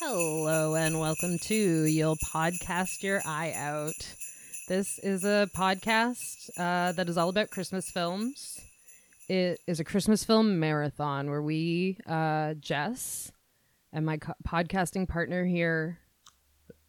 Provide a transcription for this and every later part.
Hello and welcome to You'll Podcast Your Eye Out. This is a podcast uh, that is all about Christmas films. It is a Christmas film marathon where we, uh, Jess, and my co- podcasting partner here,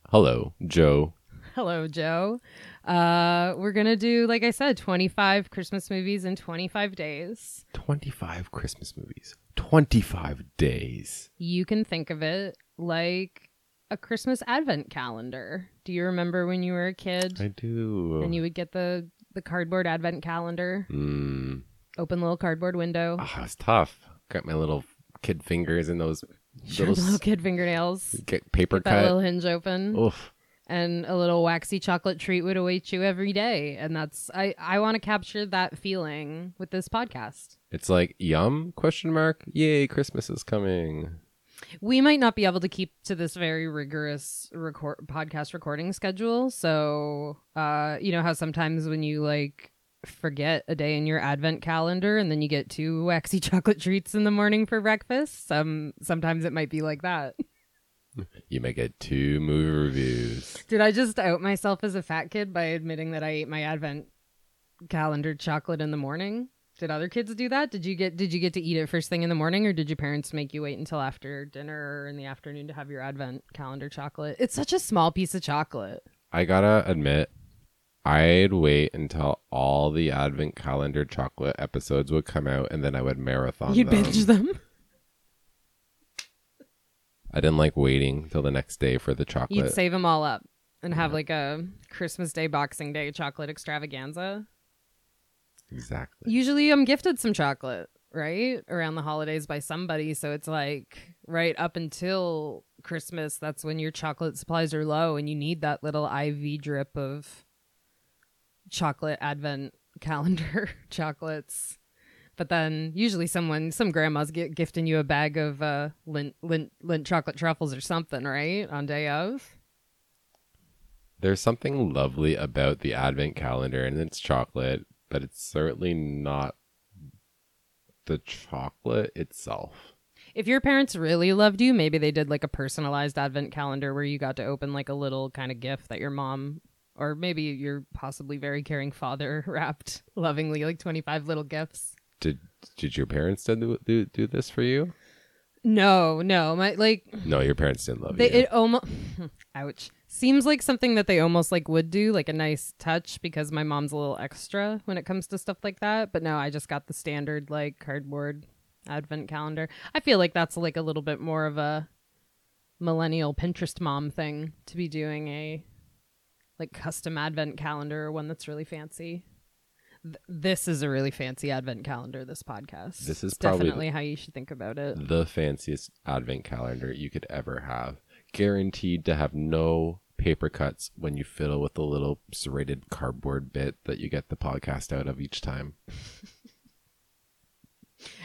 Hello, Joe. hello, Joe, uh, we're going to do, like I said, 25 Christmas movies in 25 days. 25 Christmas movies. 25 days. You can think of it like a Christmas advent calendar. Do you remember when you were a kid? I do. and you would get the the cardboard advent calendar Mm. open little cardboard window Ah, it's tough. Got my little kid fingers in those sharp little, little kid fingernails get paper get that cut. little hinge open Oof. and a little waxy chocolate treat would await you every day and that's i i want to capture that feeling with this podcast It's like yum question mark. Yay, Christmas is coming. We might not be able to keep to this very rigorous record podcast recording schedule. So uh you know how sometimes when you like forget a day in your advent calendar and then you get two waxy chocolate treats in the morning for breakfast some sometimes it might be like that. You may get two movie reviews. did i just out myself as a fat kid by admitting that i ate my advent calendar chocolate in the morning did other kids do that? Did you get did you get to eat it first thing in the morning or did your parents make you wait until after dinner or in the afternoon to have your advent calendar chocolate? It's such a small piece of chocolate. I gotta admit, I'd wait until all the advent calendar chocolate episodes would come out and then I would marathon you'd them. binge them? I didn't like waiting till the next day for the chocolate. you'd save them all up and have like a christmas day boxing day chocolate extravaganza exactly. usually i'm gifted some chocolate right around the holidays by somebody so it's like right up until christmas that's when your chocolate supplies are low and you need that little iv drip of chocolate advent calendar chocolates. But then usually someone some grandma's get, gifting you a bag of uh Lindt Lindt Lindt chocolate truffles or something right on day of. There's something lovely about the advent calendar and it's chocolate, but it's certainly not the chocolate itself. if your parents really loved you, maybe they did like a personalized advent calendar where you got to open like a little kind of gift that your mom or maybe your possibly very caring father wrapped lovingly like 25 little gifts. Did did your parents do do, do this for you? No, no, my like No, your parents didn't love they you. it almost ouch. Seems like something that they almost like would do, like a nice touch because my mom's a little extra when it comes to stuff like that. But no, I just got the standard like cardboard advent calendar. I feel like that's like a little bit more of a millennial Pinterest mom thing to be doing a like custom advent calendar or one that's really fancy. Th- this is a really fancy advent calendar. This podcast. This is probably definitely how you should think about it. the fanciest advent calendar you could ever have. Guaranteed to have no paper cuts when you fiddle with the little serrated cardboard bit that you get the podcast out of each time.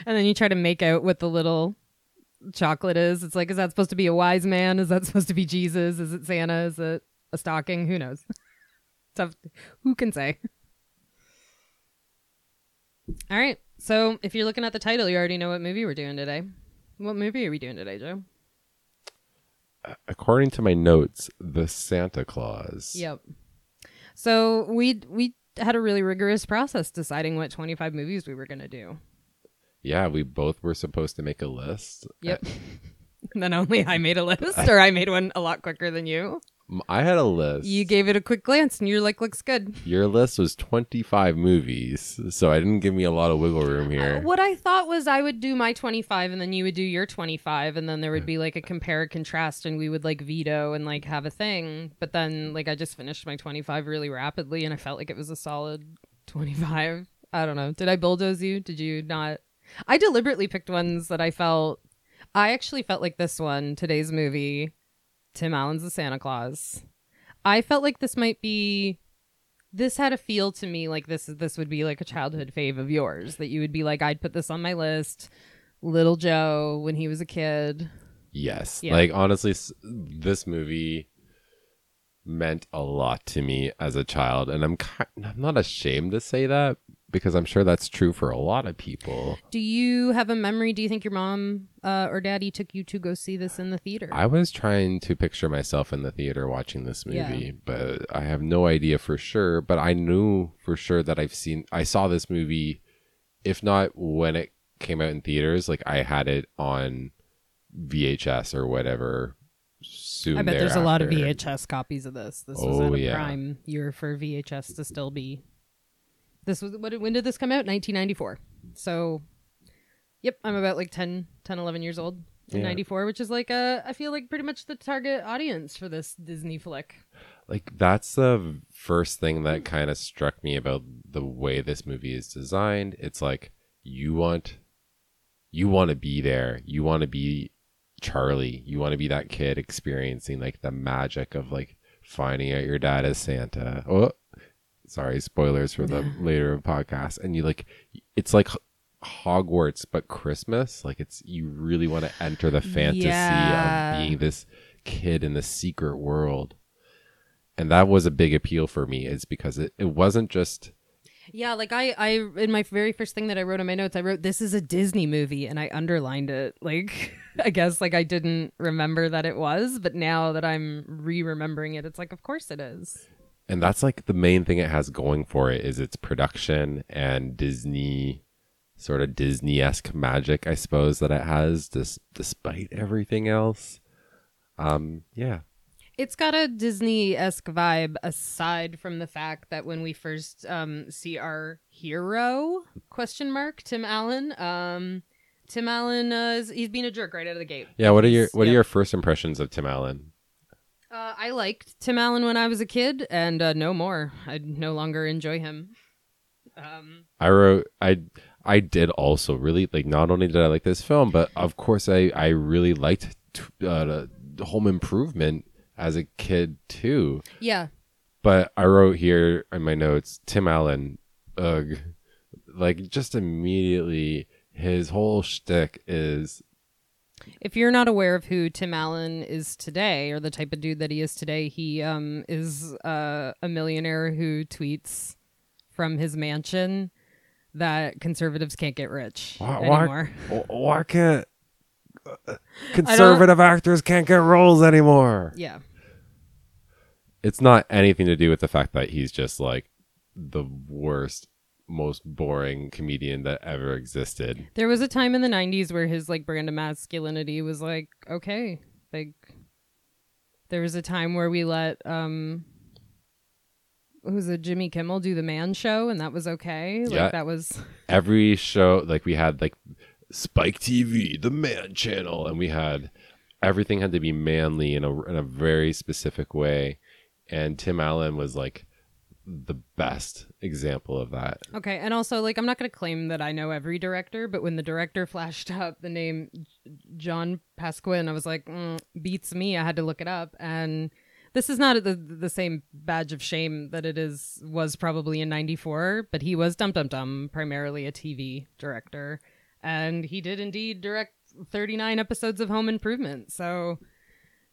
And then you try to make out what the little chocolate is. It's like, is that supposed to be a wise man? Is that supposed to be Jesus? Is it Santa? Is it a stocking? Who knows? Tough. Who can say? All right. So if you're looking at the title, you already know what movie we're doing today. What movie are we doing today, Joe? According to my notes, the Santa Clause. Yep. So we we had a really rigorous process deciding what 25 movies we were going to do. Yeah, we both were supposed to make a list. Yep. and then only I made a list, or I made one a lot quicker than you. I had a list. You gave it a quick glance and you're like, looks good. Your list was 25 movies, so I didn't give me a lot of wiggle room here. What I thought was I would do my 25 and then you would do your 25 and then there would be like a compare contrast and we would like veto and like have a thing. But then like I just finished my 25 really rapidly and I felt like it was a solid 25. I don't know. Did I bulldoze you? Did you not? I deliberately picked ones that I felt I actually felt like this one, today's movie, Tim Allen's The Santa Clause. I felt like this might be this had a feel to me like this this would be like a childhood fave of yours that you would be like I'd put this on my list. Little Joe when he was a kid. Yes. Yeah. Like honestly, this movie meant a lot to me as a child, and I'm ki- I'm not ashamed to say that because I'm sure that's true for a lot of people. Do you have a memory? Do you think your mom uh, or daddy took you to go see this in the theater? I was trying to picture myself in the theater watching this movie, Yeah. but I have no idea for sure. But I knew for sure that I've seen, I saw this movie, if not when it came out in theaters, like I had it on VHS or whatever soon I bet there's a lot of. VHS copies of this. This was Oh, at a yeah. prime year for VHS to still be. This was what? When did this come out? 1994. So, yep, I'm about like 10, 10 11 years old in Yeah. 94, which is like uh, I feel like pretty much the target audience for this Disney flick. like that's the first thing that kind of struck me about the way this movie is designed it's like you want you want to be there you want to be charlie you want to be that kid experiencing like the magic of like finding out your dad is santa oh sorry spoilers for the later podcast and you like it's like hogwarts but christmas like it's you really want to enter the fantasy Yeah. of being this kid in the secret world and that was a big appeal for me is because it, it wasn't just Yeah, like I, I in my very first thing that I wrote in my notes, I wrote this is a Disney movie, and I underlined it. Like I guess like I didn't remember that it was, but now that I'm re-remembering it, it's like of course it is. And that's like the main thing it has going for it is its production and disney sort of disney-esque magic i suppose that it has dis- despite everything else. Um yeah. It's got a Disney esque vibe aside from the fact that when we first um, see our hero question mark Tim Allen, um, Tim Allen uh, is he's being a jerk right out of the gate. yeah what are your what are your first impressions of tim allen Uh, I liked Tim Allen when I was a kid, and uh, no more. I no longer enjoy him. Um, i wrote i i did also really like not only did i like this film but of course i i really liked t- uh, home improvement as a kid too yeah, But I wrote here in my notes, Tim Allen, ugh, like just immediately, his whole shtick is if you're not aware of who Tim Allen is today, or the type of dude that he is today, he um is uh, a millionaire who tweets from his mansion that conservatives can't get rich why, why, anymore. why can't uh, conservative actors can't get roles anymore? Yeah, It's not anything to do with the fact that he's just like the worst, most boring comedian that ever existed. there was a time in the '90s where his like brand of masculinity was like okay, like there was a time where we let um who's a Jimmy Kimmel do the Man Show, and that was okay. Like Yeah. that was every show like we had like spike tv the man channel and we had everything had to be manly in a, in a very specific way and tim allen was like the best example of that okay. And also, like, I'm not going to claim that I know every director, but when the director flashed up the name John Pasquin, I was like, mm, beats me. I had to look it up, and this is not the the same badge of shame that it is was probably in '94, but he was Dum Dum Dum, primarily a TV director, and he did indeed direct 39 episodes of Home Improvement. So.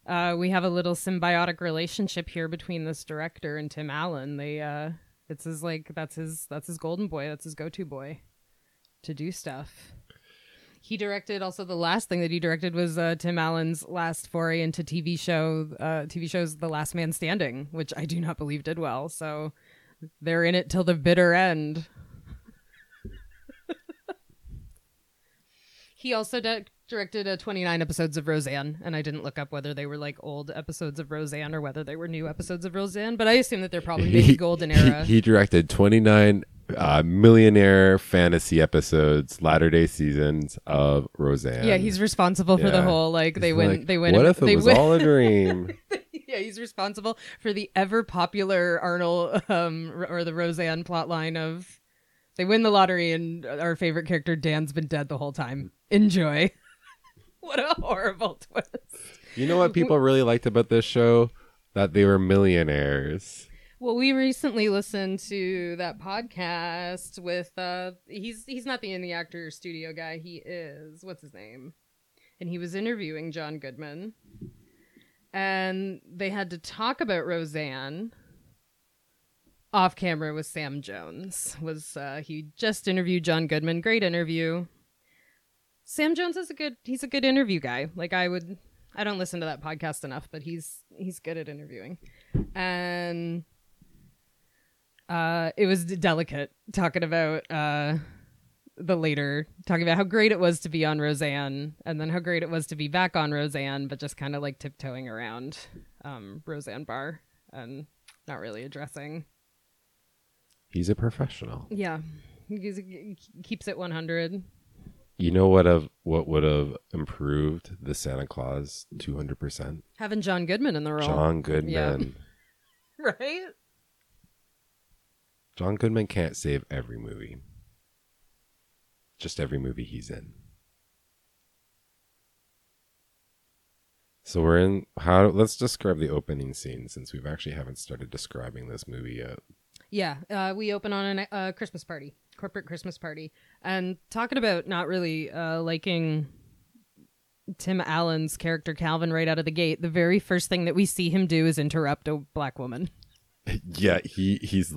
Uh, we have a little symbiotic relationship here between this director and Tim Allen. They uh, it's his like that's his that's his golden boy. That's his go-to boy to do stuff. He directed also the last thing that he directed was uh, tim allen's last foray into tv show uh, tv shows the last man standing which i do not believe did well. So they're in it till the bitter end. He also di- directed uh, 29 episodes of roseanne and i didn't look up whether they were like old episodes of roseanne or whether they were new episodes of roseanne but i assume that they're probably maybe golden era he, he directed 29 uh, millionaire fantasy episodes latter day seasons of roseanne Yeah, he's responsible for the whole like they He's win like, they win what if it they was win- all a dream yeah, he's responsible for the ever popular Arnold um or the Roseanne plotline of they win the lottery and our favorite character Dan's been dead the whole time. Enjoy. what a horrible twist. you know what people really liked about this show that they were millionaires Well, we recently listened to that podcast with uh he's he's not the in the actor studio guy, he is what's his name? And he was interviewing John Goodman. And they had to talk about Roseanne. off camera with Sam Jones. Was uh, he just interviewed John Goodman? Great interview. Sam Jones is a good. He's a good interview guy. Like I would. I don't listen to that podcast enough, but he's he's good at interviewing, and uh, it was delicate talking about uh, the later talking about how great it was to be on Roseanne, and then how great it was to be back on Roseanne, but just kind of like tiptoeing around um, Roseanne Barr and not really addressing. He's a professional. Yeah, he keeps it one hundred. You know what have what would have improved the Santa Clause two hundred percent? Having John Goodman in the role, John Goodman. right? John Goodman can't save every movie. Just every movie he's in. So we're in how let's describe the opening scene since we've actually haven't started describing this movie yet. Yeah, uh, we open on a uh, Christmas party, corporate Christmas party, and talking about not really uh, liking Tim Allen's character Calvin right out of the gate. The very first thing that we see him do is interrupt a black woman. Yeah, he he's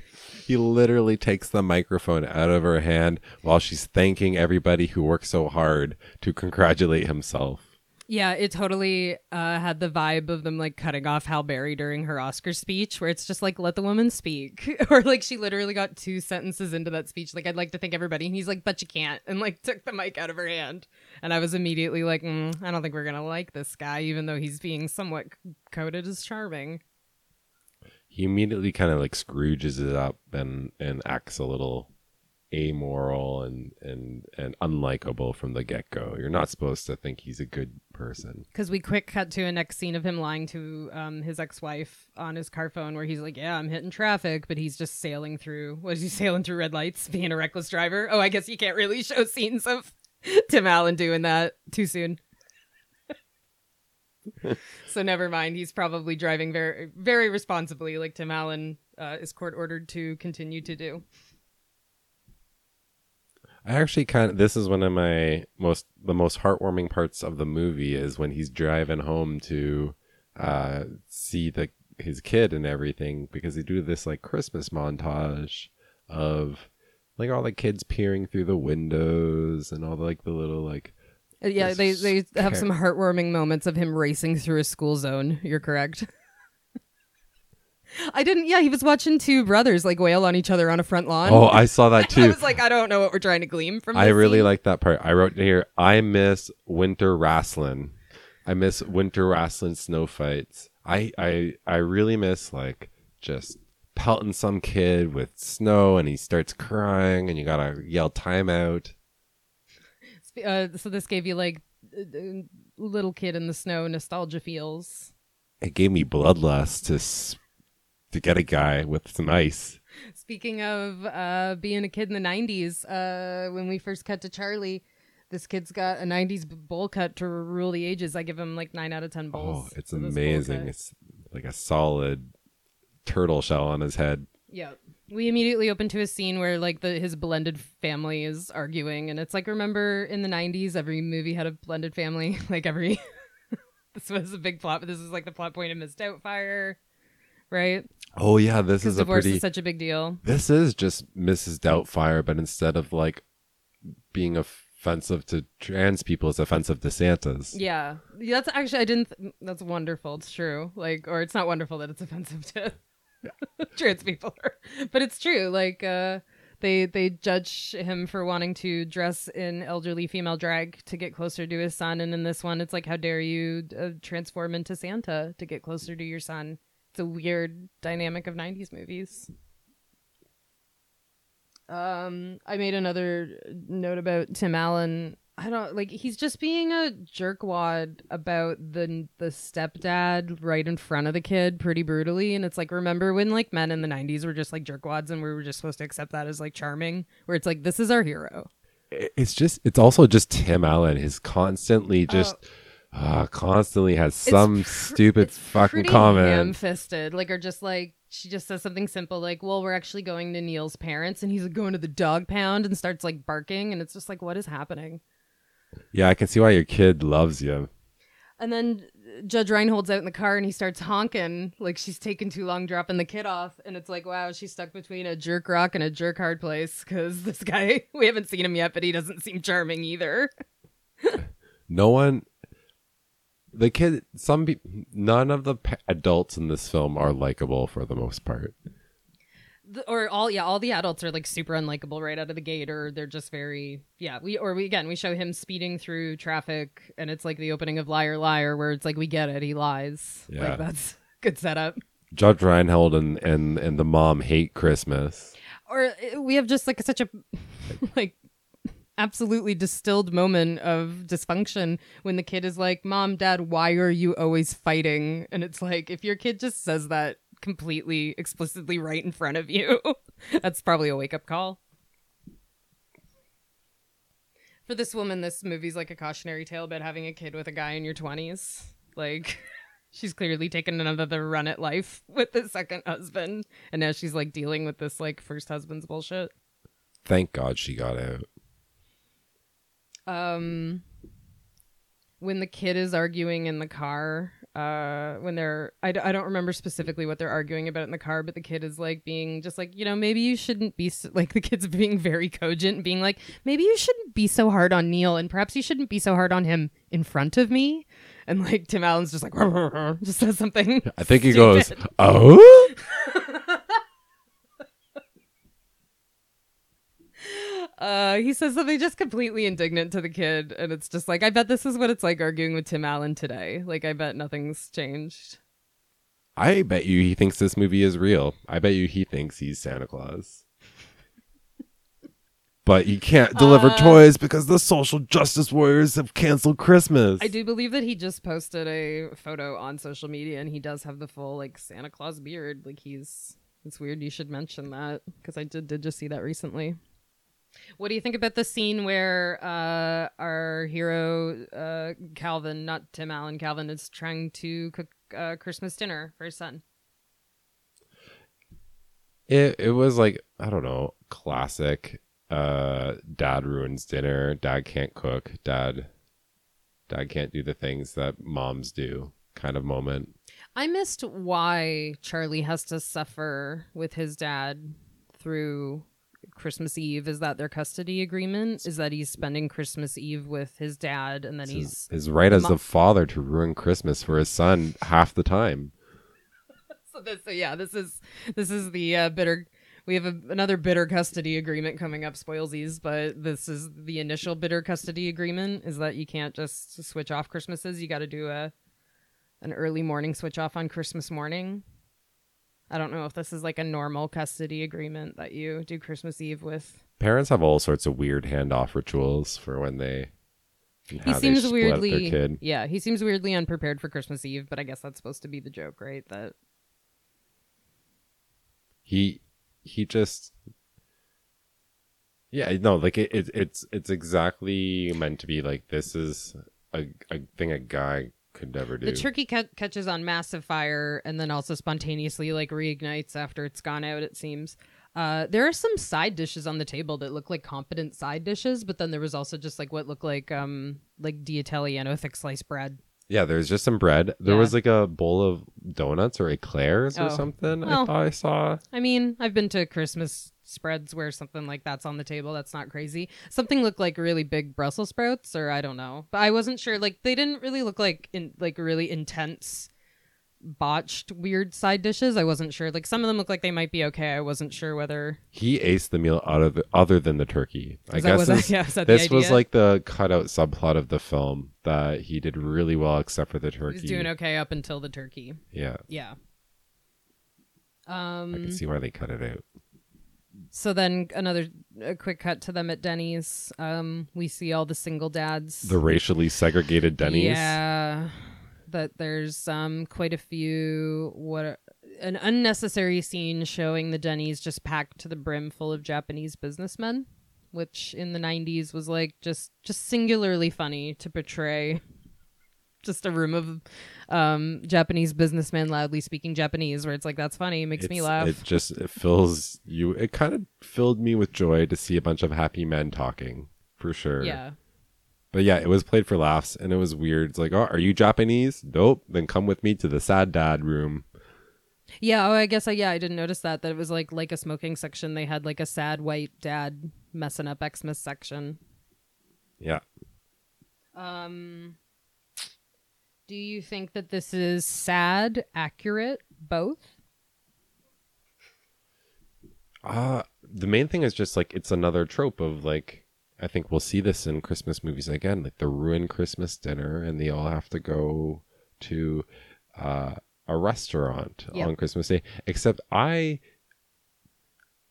he literally takes the microphone out of her hand while she's thanking everybody who worked so hard to congratulate himself. Yeah, it totally uh, had the vibe of them like cutting off Halle Berry during her Oscar speech, where it's just like let the woman speak, or like she literally got two sentences into that speech. Like I'd like to thank everybody, and he's like, "But you can't," and like took the mic out of her hand, and I was immediately like, mm, "I don't think we're gonna like this guy, even though he's being somewhat coded as charming." He immediately kind of like Scrooges it up and and acts a little amoral and and and unlikable from the get go. You're not supposed to think he's a good person. Because we quick cut to a next scene of him lying to um, his ex-wife on his car phone, where he's like, "Yeah, I'm hitting traffic," but he's just sailing through. Was he sailing through red lights, being a reckless driver? Oh, I guess you can't really show scenes of Tim Allen doing that too soon. so never mind. He's probably driving very, very responsibly, like Tim Allen uh, is court ordered to continue to do. I actually kind of this is one of my most the most heartwarming parts of the movie is when he's driving home to uh see the his kid and everything because they do this like Christmas montage of like all the kids peering through the windows and all the, like the little like Uh, Yeah, they they have some heartwarming moments of him racing through a school zone. You're correct. I didn't. Yeah, he was watching two brothers like wail on each other on a front lawn. oh I saw that too. I was like, I don't know what we're trying to glean from. I really like that part. I wrote here I miss winter wrestling. I miss winter wrestling snow fights. I I I really miss like just pelting some kid with snow and he starts crying and you gotta yell timeout. Uh, so this gave you like little kid in the snow nostalgia feels. It gave me bloodlust to to get a guy with some ice. Speaking of uh, being a kid in the '90s, uh, when we first cut to Charlie, this kid's got a '90s bowl cut to rule the ages. I give him like nine out of 10 bowls. Oh, it's for this bowl amazing. It's like a solid turtle shell on his head. Yeah. We immediately open to a scene where like the his blended family is arguing and it's like remember in the 90s every movie had a blended family like every this was a big plot but this is like the plot point of Miss Doubtfire right Oh yeah, this is a divorce pretty is such a big deal. This is just Mrs. Doubtfire, but instead of like being offensive to trans people, it's offensive to Santas. yeah. That's actually I didn't th- that's wonderful. It's true. Like or it's not wonderful that it's offensive to trans people but it's true. Like uh they they judge him for wanting to dress in elderly female drag to get closer to his son. And in this one it's like how dare you uh, transform into santa to get closer to your son it's a weird dynamic of 90s movies. Um i made another note about tim allen. I don't like he's just being a jerkwad about the the stepdad right in front of the kid pretty brutally. And it's like remember when like men in the 90s were just like jerkwads and we were just supposed to accept that as like charming? Where it's like this is our hero. It's just, it's also just Tim Allen. His constantly just, uh, constantly has some pr- stupid fucking comment. ham-fisted like or just like she just says something simple like well we're actually going to neil's parents and he's like, going to the dog pound and starts like barking and it's just like what is happening Yeah, I can see why your kid loves you. and then Judge Reinhold's out in the car and he starts honking like she's taking too long dropping the kid off, and it's like, wow, she's stuck between a jerk rock and a jerk hard place because this guy we haven't seen him yet, but he doesn't seem charming either. No one. The kid. Some. Pe- none of the pa- adults in this film are likable for the most part. The- or all yeah, all the adults are like super unlikable right out of the gate, or they're just very yeah. We or we again we show him speeding through traffic, and it's like the opening of Liar Liar, where it's like we get it, he lies. Yeah. Like that's good setup. Judge Reinhold and and and the mom hate Christmas. or uh, we have just like such a like absolutely distilled moment of dysfunction when the kid is like mom dad why are you always fighting? And it's like if your kid just says that completely explicitly right in front of you that's probably a wake-up call. For this woman this movie's like a cautionary tale about having a kid with a guy in your 20s like she's clearly taken another run at life with the second husband. And now she's like dealing with this like first husband's bullshit. Thank God she got out. Um when the kid is arguing in the car uh when they're I, d- I don't remember specifically what they're arguing about in the car but the kid is like being just like you know maybe you shouldn't be so, like the kid's being very cogent and being like maybe you shouldn't be so hard on neil and perhaps you shouldn't be so hard on him in front of me and like tim allen's just like just says something I think he stupid. goes, "Oh." Uh, he says something just completely indignant to the kid, and it's just like, I bet this is what it's like arguing with Tim Allen today. Like, I bet nothing's changed. I bet you he thinks this movie is real. I bet you he thinks he's Santa Claus. But he can't deliver Uh, toys because the social justice warriors have canceled Christmas. I do believe that he just posted a photo on social media, and he does have the full like Santa Claus beard. Like, he's it's weird. You should mention that because I did did just see that recently. What do you think about the scene where uh, our hero uh, Calvin, not Tim Allen, Calvin is trying to cook uh, Christmas dinner for his son? It it was like I don't know, classic. Uh, dad ruins dinner. Dad can't cook. Dad, dad can't do the things that moms do. Kind of moment. I missed why Charlie has to suffer with his dad through Christmas Eve. Is that their custody agreement? Is that he's spending Christmas Eve with his dad and then His, he's his right as Mo- the father to ruin Christmas for his son half the time. so this so yeah, this is this is the uh, bitter we have a, another bitter custody agreement coming up spoilsies, but this is the initial bitter custody agreement is that you can't just switch off Christmases. You got to do a an early morning switch off on Christmas morning. I don't know if this is like a normal custody agreement that you do Christmas Eve with. Parents have all sorts of weird handoff rituals for when they. He seems weirdly kid. Yeah, he seems weirdly unprepared for Christmas Eve, but I guess that's supposed to be the joke, right? That he he just yeah no like it, it it's it's exactly meant to be like this is a, a thing a guy could never do. the turkey ca- catches on massive fire and then also spontaneously like reignites after it's gone out it seems. Uh, there are some side dishes on the table that look like competent side dishes but then there was also just like what looked like um like D'Italiano thick sliced bread. Yeah there's just some bread. There Yeah. was like a bowl of donuts or eclairs or Oh. something i thought i saw. I mean i've been to christmas spreads where something like that's on the table that's not crazy. Something looked like really big brussels sprouts or i don't know. But i wasn't sure like they didn't really look like in like really intense botched weird side dishes. I wasn't sure. Like some of them look like they might be okay. I wasn't sure whether he aced the meal out of other than the turkey. I guess this, yeah, is that the this was like the cutout subplot of the film that he did really well except for the turkey. He's doing okay up until the turkey. Yeah. Yeah. I um can see why they cut it out so then another a quick cut to them at denny's. Um we see all the single dads. The racially segregated denny's? Yeah, that there's um quite a few what an unnecessary scene showing the Denny's just packed to the brim full of Japanese businessmen, which in the 90s was like just just singularly funny to portray just a room of um Japanese businessmen loudly speaking Japanese where it's like that's funny, it makes me laugh. It just it fills you. It kind of filled me with joy to see a bunch of happy men talking, for sure. Yeah. But yeah, it was played for laughs and it was weird. It's like, oh, are you Japanese? Nope. Then come with me to the sad dad room. Yeah, oh, I guess I yeah, I didn't notice that that it was like like a smoking section. They had like a sad white dad messing up Xmas section. Yeah. Um do you think that this is sad, accurate, both? Uh the main thing is just like it's another trope of like I think we'll see this in Christmas movies again, like the ruined Christmas dinner and they all have to go to uh a restaurant Yep. on Christmas Day. Except I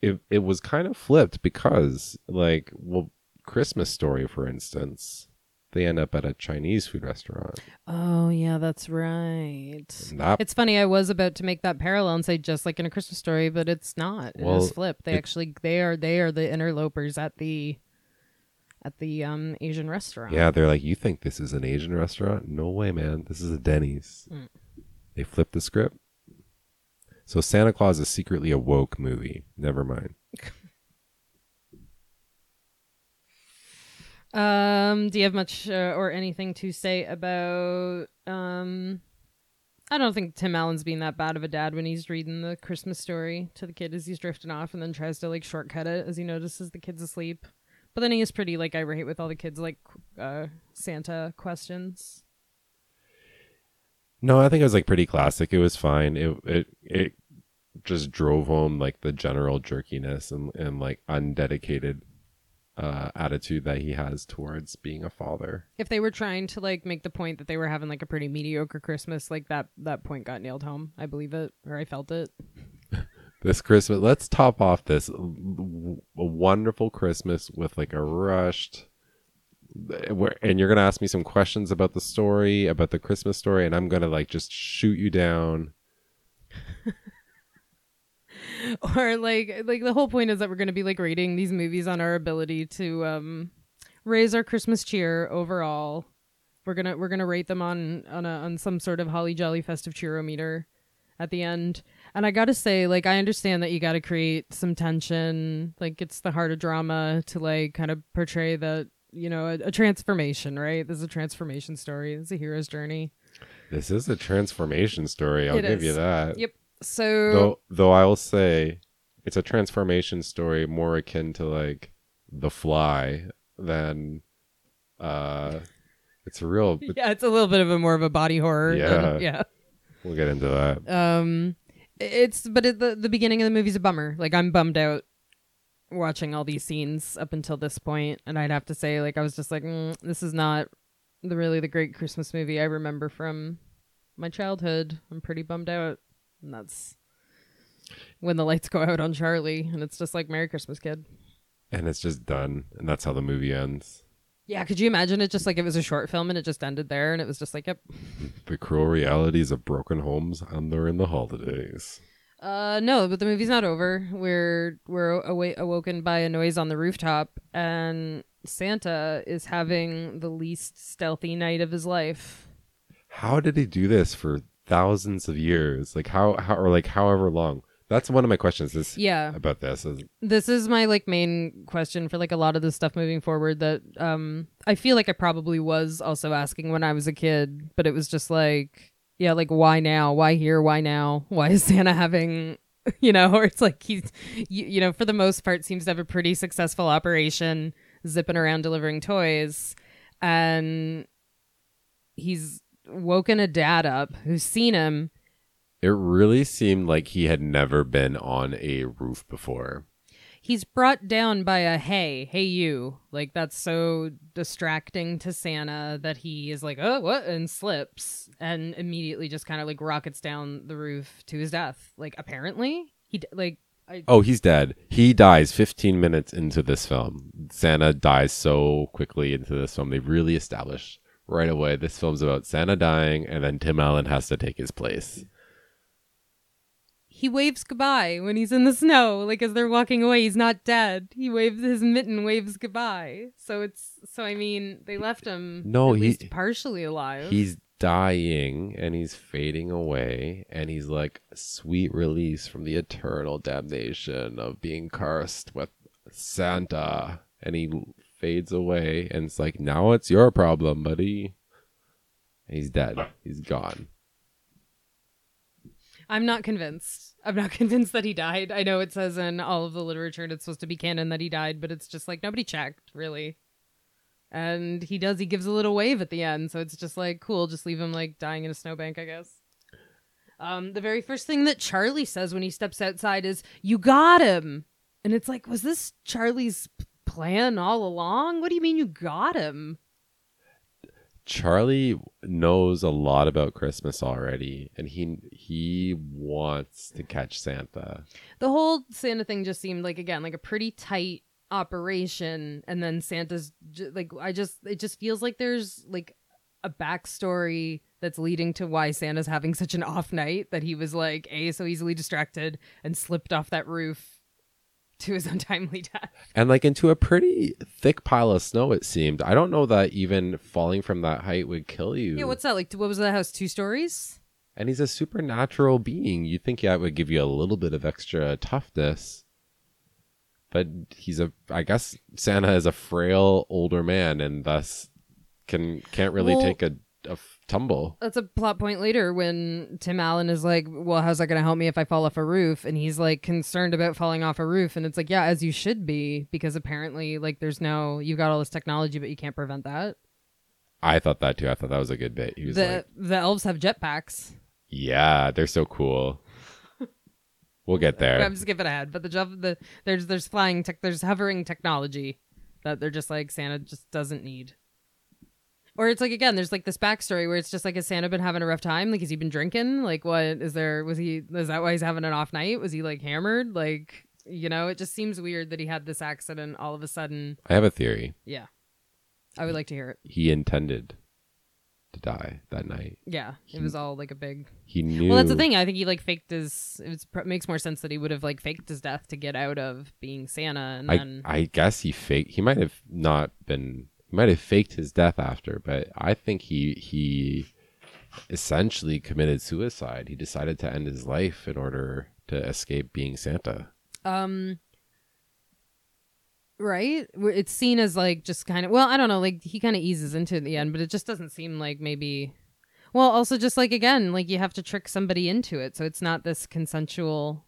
it it was kind of flipped because like well Christmas story for instance, they end up at a Chinese food restaurant. Oh yeah, that's right. That It's funny. I was about to make that parallel and say just like in a Christmas story, but it's not. It Well, is flipped. They it- actually they are they are the interlopers at the at the um Asian restaurant. Yeah, they're like, you think this is an Asian restaurant? No way, man. This is a Denny's. Mm. They flipped the script. So Santa Clause is secretly a woke movie. Never mind. Um, do you have much uh, or anything to say about um? I don't think Tim Allen's being that bad of a dad when he's reading the Christmas story to the kid as he's drifting off, and then tries to like shortcut it as he notices the kid's asleep. But then he is pretty like irate with all the kids like uh Santa questions. No, I think it was like pretty classic. It was fine. It it it just drove home like the general jerkiness and and like undedicated uh attitude that he has towards being a father. If they were trying to like make the point that they were having like a pretty mediocre Christmas, like that that point got nailed home. I believe it or I felt it. this Christmas. Let's top off this w- wonderful Christmas with like a rushed. where- And you're gonna ask me some questions about the story, about the Christmas story, and I'm gonna like just shoot you down. or like like the whole point is that we're going to be like rating these movies on our ability to um raise our christmas cheer overall. We're gonna we're gonna rate them on on a on some sort of holly jolly festive cheerometer at the end. And i gotta say like i understand that you gotta create some tension. Like it's the heart of drama to like kind of portray that you know a, a transformation right? This is a transformation story. It's a hero's journey. This is a transformation story. I'll It give you that. yep so Though, though I will say, it's a transformation story more akin to like The Fly than, uh, it's a real. yeah it's a little bit of a more of a body horror than- Yeah. yeah We'll get into that. um it's but at the the beginning of the movie's a bummer like i'm bummed out watching all these scenes up until this point and i'd have to say like i was just like mm, this is not the really the great christmas movie i remember from my childhood i'm pretty bummed out and that's when the lights go out on charlie and it's just like merry christmas kid And it's just done, and that's how the movie ends. yeah could you imagine it just like it was a short film and it just ended there and it was just like yep The cruel realities of broken homes and they're in the holidays. Uh, no, but the movie's not over. We're we're awa- awoken by a noise on the rooftop, and Santa is having the least stealthy night of his life. How did he do this for thousands of years? Like how, how or like however long? That's one of my questions. This Yeah, about this is this is my like main question for like a lot of this stuff moving forward. That um, I feel like I probably was also asking when I was a kid, but it was just like, yeah, like why now? Why here? Why now? Why is Santa having? You know, or it's like he's, you, you know, for the most part, seems to have a pretty successful operation, zipping around delivering toys, and he's woken a dad up who's seen him It really seemed like he had never been on a roof before. he's brought down by a hey hey you like that's so distracting to santa that he is like oh what and slips and immediately just kind of like rockets down the roof to his death like apparently he d- like I, Oh, he's dead. He dies 15 minutes into this film. Santa dies so quickly into this film. They really established right away. This film's about Santa dying and then Tim Allen has to take his place. he waves goodbye when he's in the snow. Like as they're walking away he's not dead. He waves his mitten waves goodbye. So it's so i mean they left him No, at he- least partially alive. He's dying and he's fading away and he's like sweet release from the eternal damnation of being cursed with Santa. And he fades away, and it's like now it's your problem, buddy. He's dead. He's gone. I'm not convinced. I'm not convinced that he died. I know it says in all of the literature and it's supposed to be canon that he died, but it's just like nobody checked, really. And he does, he gives a little wave at the end, so it's just like, cool, just leave him like dying in a snowbank, I guess. Um, the very first thing that Charlie says when he steps outside is, You got him! And it's like, was this Charlie's plan all along? What do you mean you got him? Charlie knows a lot about Christmas already, and he he wants to catch Santa. the whole Santa thing just seemed like again like a pretty tight operation, and then Santa's j- like I just it just feels like there's like a backstory that's leading to why Santa's having such an off night that he was like a so easily distracted and slipped off that roof to his untimely death. and like into a pretty thick pile of snow it seemed i don't know that even falling from that height would kill you Yeah, what's that like? What was that house? Two stories? and he's a supernatural being you think yeah it would give you a little bit of extra toughness but he's a i guess santa is a frail older man and thus can can't really Well- take a, a tumble That's a plot point later when Tim Allen is like, "Well, how's that going to help me if I fall off a roof?" And he's like concerned about falling off a roof, and it's like, "Yeah, as you should be, because apparently, like, there's no you've got all this technology, but you can't prevent that." i thought that too i thought that was a good bit he was The like the elves have jetpacks. yeah they're so cool we'll get there I'm skipping ahead, but the jump the there's there's flying tech there's hovering technology that they're just like Santa just doesn't need. Or it's like again, there's like this backstory where it's just like has Santa been having a rough time? Like has he been drinking? Like what is there was he is that why he's having an off night? Was he like hammered? Like you know, it just seems weird that he had this accident all of a sudden. i have a theory Yeah. I would like to hear it. he intended to die that night Yeah. It was all like a big he knew Well, that's the thing. I think he like faked his. It pr- makes more sense that he would have like faked his death to get out of being Santa, and I, then I guess he faked. He might have not been. He might have faked his death after, but I think he he essentially committed suicide. He decided to end his life in order to escape being Santa. um, right. It's seen as like just kind of. Well, I don't know. Like he kind of eases into the end, but it just doesn't seem like maybe. Well, also just like again, like you have to trick somebody into it, so it's not this consensual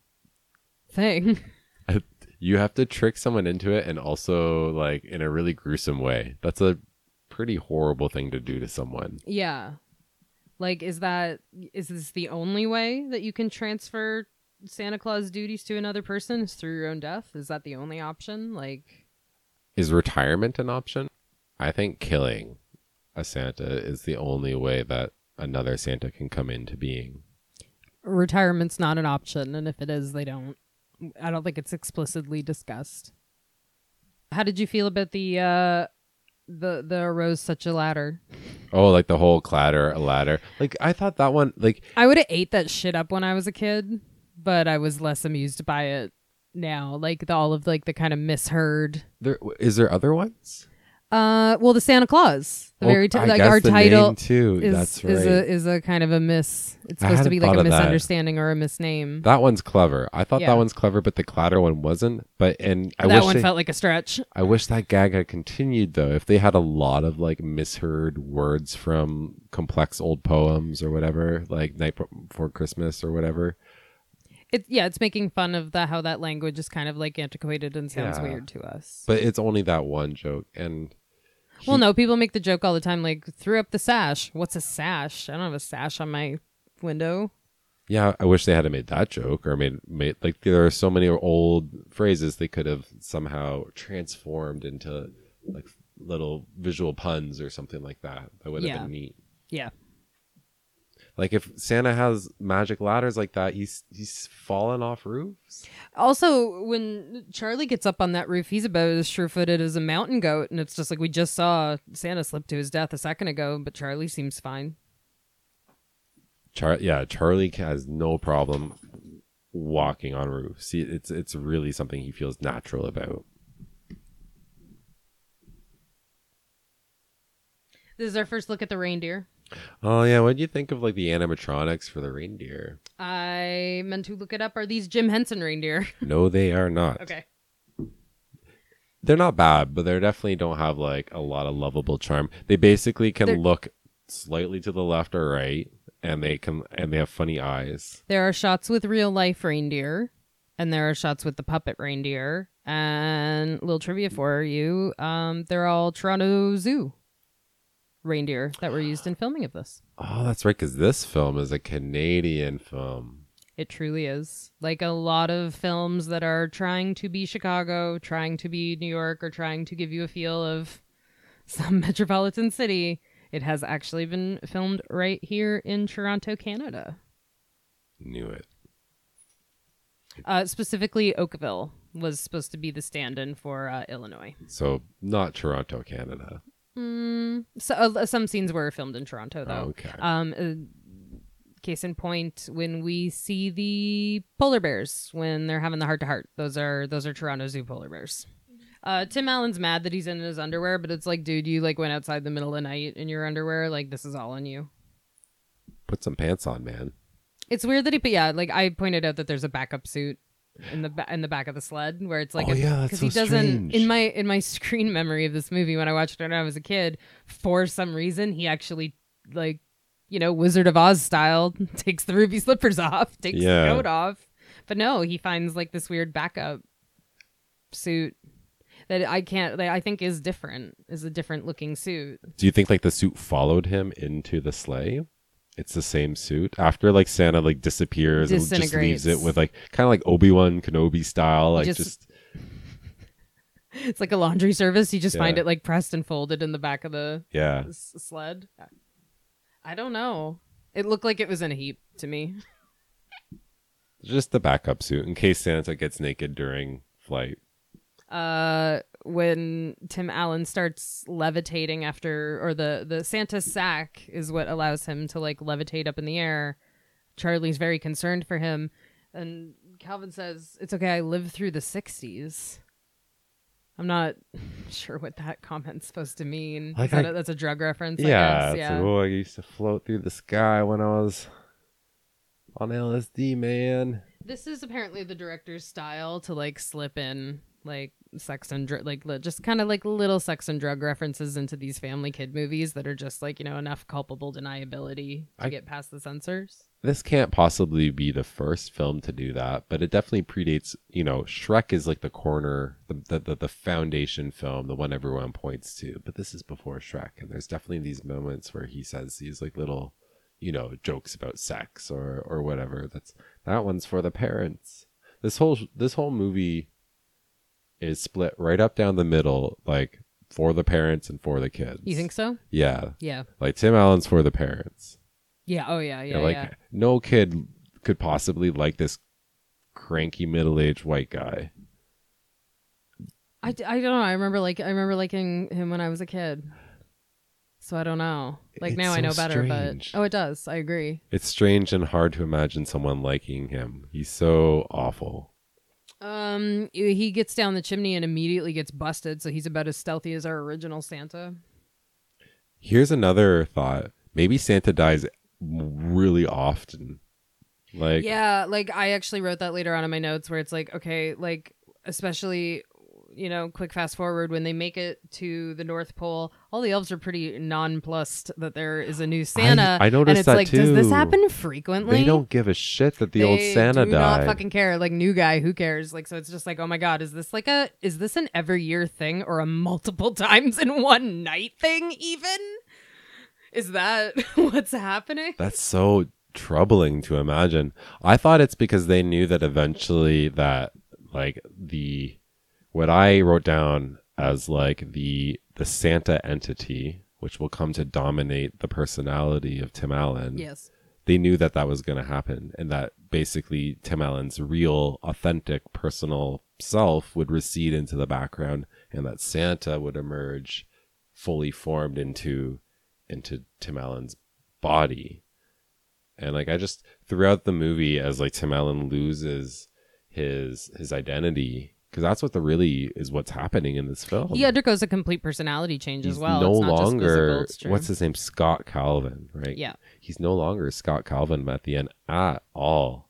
thing. You have to trick someone into it, and also like in a really gruesome way. That's a pretty horrible thing to do to someone. yeah. Like, is that is this the only way that you can transfer Santa Claus duties to another person is through your own death? Is that the only option? Like, Is retirement an option? I think killing a Santa is the only way that another Santa can come into being. retirement's not an option, and if it is, they don't. I don't think it's explicitly discussed. How did you feel about the uh the the arose such a ladder? Oh, like the whole clatter, a ladder. Like I thought that one, like I would have ate that shit up when I was a kid, but I was less amused by it now. Like the, all of like the kind of misheard. there is there other ones. Uh, well, the Santa Clause, the very ti- I like guess our the title name too. is That's right. is a is a kind of a miss. It's supposed to be like a thought of that. misunderstanding or a misname. that one's clever. I thought Yeah. that one's clever, but the clatter one wasn't. But and I that wish one they, felt like a stretch. I wish that gag had continued though. If they had a lot of like misheard words from complex old poems or whatever, like Night Before Christmas or whatever. It yeah, it's making fun of the how that language is kind of like antiquated and sounds Yeah. weird to us. But it's only that one joke, and well, no, people make the joke all the time, like threw up the sash. What's a sash? I don't have a sash on my window. Yeah, I wish they had made that joke or made made like there are so many old phrases they could have somehow transformed into like little visual puns or something like that. That would have Yeah. been neat. Yeah, Like if Santa has magic ladders like that, he's he's fallen off roofs. Also, when Charlie gets up on that roof, he's about as sure-footed as a mountain goat, and it's just like we just saw Santa slip to his death a second ago, but Charlie seems fine. Char- yeah, Charlie has no problem walking on roofs. He, it's it's really something he feels natural about. This is our first look at the reindeer. Oh yeah, what do you think of like the animatronics for the reindeer? I meant to look it up. Are these Jim Henson reindeer? No, they are not. okay. they're not bad, but they definitely don't have like a lot of lovable charm. They basically can They're- look slightly to the left or right, and they can and they have funny eyes. There are shots with real life reindeer, and there are shots with the puppet reindeer. And little trivia for you: um, they're all Toronto Zoo reindeer that were used in filming of this. Oh, that's right, because this film is a Canadian film. It truly is. Like a lot of films that are trying to be Chicago, trying to be New York, or trying to give you a feel of some metropolitan city. It has actually been filmed right here in Toronto, Canada. Knew it. Uh, specifically, Oakville was supposed to be the stand in for uh, Illinois. So not Toronto, Canada. Mm, so uh, some scenes were filmed in Toronto, though. Okay. Um, uh, case in point, when we see the polar bears when they're having the heart to heart, those are those are Toronto Zoo polar bears. Uh, Tim Allen's mad that he's in his underwear, but it's like, dude, you like went outside the middle of the night in your underwear. Like this is all on you. Put some pants on, man. It's weird that he, but yeah, like I pointed out that there's a backup suit in the ba- in the back of the sled where it's like, Oh, yeah, that's he doesn't strange. in my in my screen memory of this movie when I watched it when I was a kid. For some reason, he actually like you know Wizard of Oz style takes the ruby slippers off, takes Yeah. the coat off, but no, he finds like this weird backup suit that I can't. That I think is different. Is a different looking suit. Do you think like the suit followed him into the sleigh? It's the same suit after like Santa like disappears and just leaves it with like kind of like Obi Wan Kenobi style, like just- just, It's like a laundry service. You just find it like pressed and folded in the back of the yeah. s- sled. I don't know. It looked like it was in a heap to me. just the backup suit in case Santa gets naked during flight. Uh, when Tim Allen starts levitating after, or the the Santa sack is what allows him to like levitate up in the air. Charlie's very concerned for him, and Calvin says, "It's okay. I lived through the '60s." I'm not sure what that comment's supposed to mean. Like that I- a- that's a drug reference. I yeah, guess. it's yeah. like, oh, I used to float through the sky when I was on LSD, man. This is apparently the director's style to like slip in like sex and dr- like li- just kind of like little sex and drug references into these family kid movies that are just like you know enough culpable deniability to I- get past the censors. This can't possibly be the first film to do that, but it definitely predates. You know, Shrek is like the corner, the the the, the foundation film, the one everyone points to. But this is before Shrek, and there's definitely these moments where he says these like little, you know, jokes about sex or or whatever. That's that one's for the parents. This whole this whole movie is split right up down the middle, like for the parents and for the kids. You think so? Yeah, Yeah. like Tim Allen's for the parents. Yeah. Oh yeah. Yeah. Like yeah. no kid could possibly like this cranky middle-aged white guy. I, I don't know. I remember like I remember liking him when I was a kid. So I don't know. Like It's now I know better, strange. but oh, it does. I agree. It's strange and hard to imagine someone liking him. He's so awful. Um, he gets down the chimney and immediately gets busted. So he's about as stealthy as our original Santa. Here's another thought. Maybe Santa dies really often. Like yeah, like I actually wrote that later on in my notes where it's like, okay, like especially you know, quick fast forward when they make it to the North Pole, all the elves are pretty nonplussed that there is a new Santa. I noticed and it's that like, does this happen frequently? they don't give a shit that the old Santa died. They Santa do died. not fucking care. Like new guy, who cares? Like so, it's just like, oh my god, is this like a is this an every year thing or a multiple times in one night thing? Even is that what's happening? That's so troubling to imagine. I thought it's because they knew that eventually that like the what I wrote down as like the the Santa entity, which will come to dominate the personality of Tim Allen. Yes. They knew that that was going to happen, and that basically Tim Allen's real, authentic, personal self would recede into the background, and that Santa would emerge fully formed into into Tim Allen's body. And like I just throughout the movie as like Tim Allen loses his his identity because that's what the really is what's happening in this film. He undergoes a complete personality change He's as well. no It's not just longer physical, what's his name Scott Calvin, right? Yeah. He's no longer Scott Calvin at the end at all.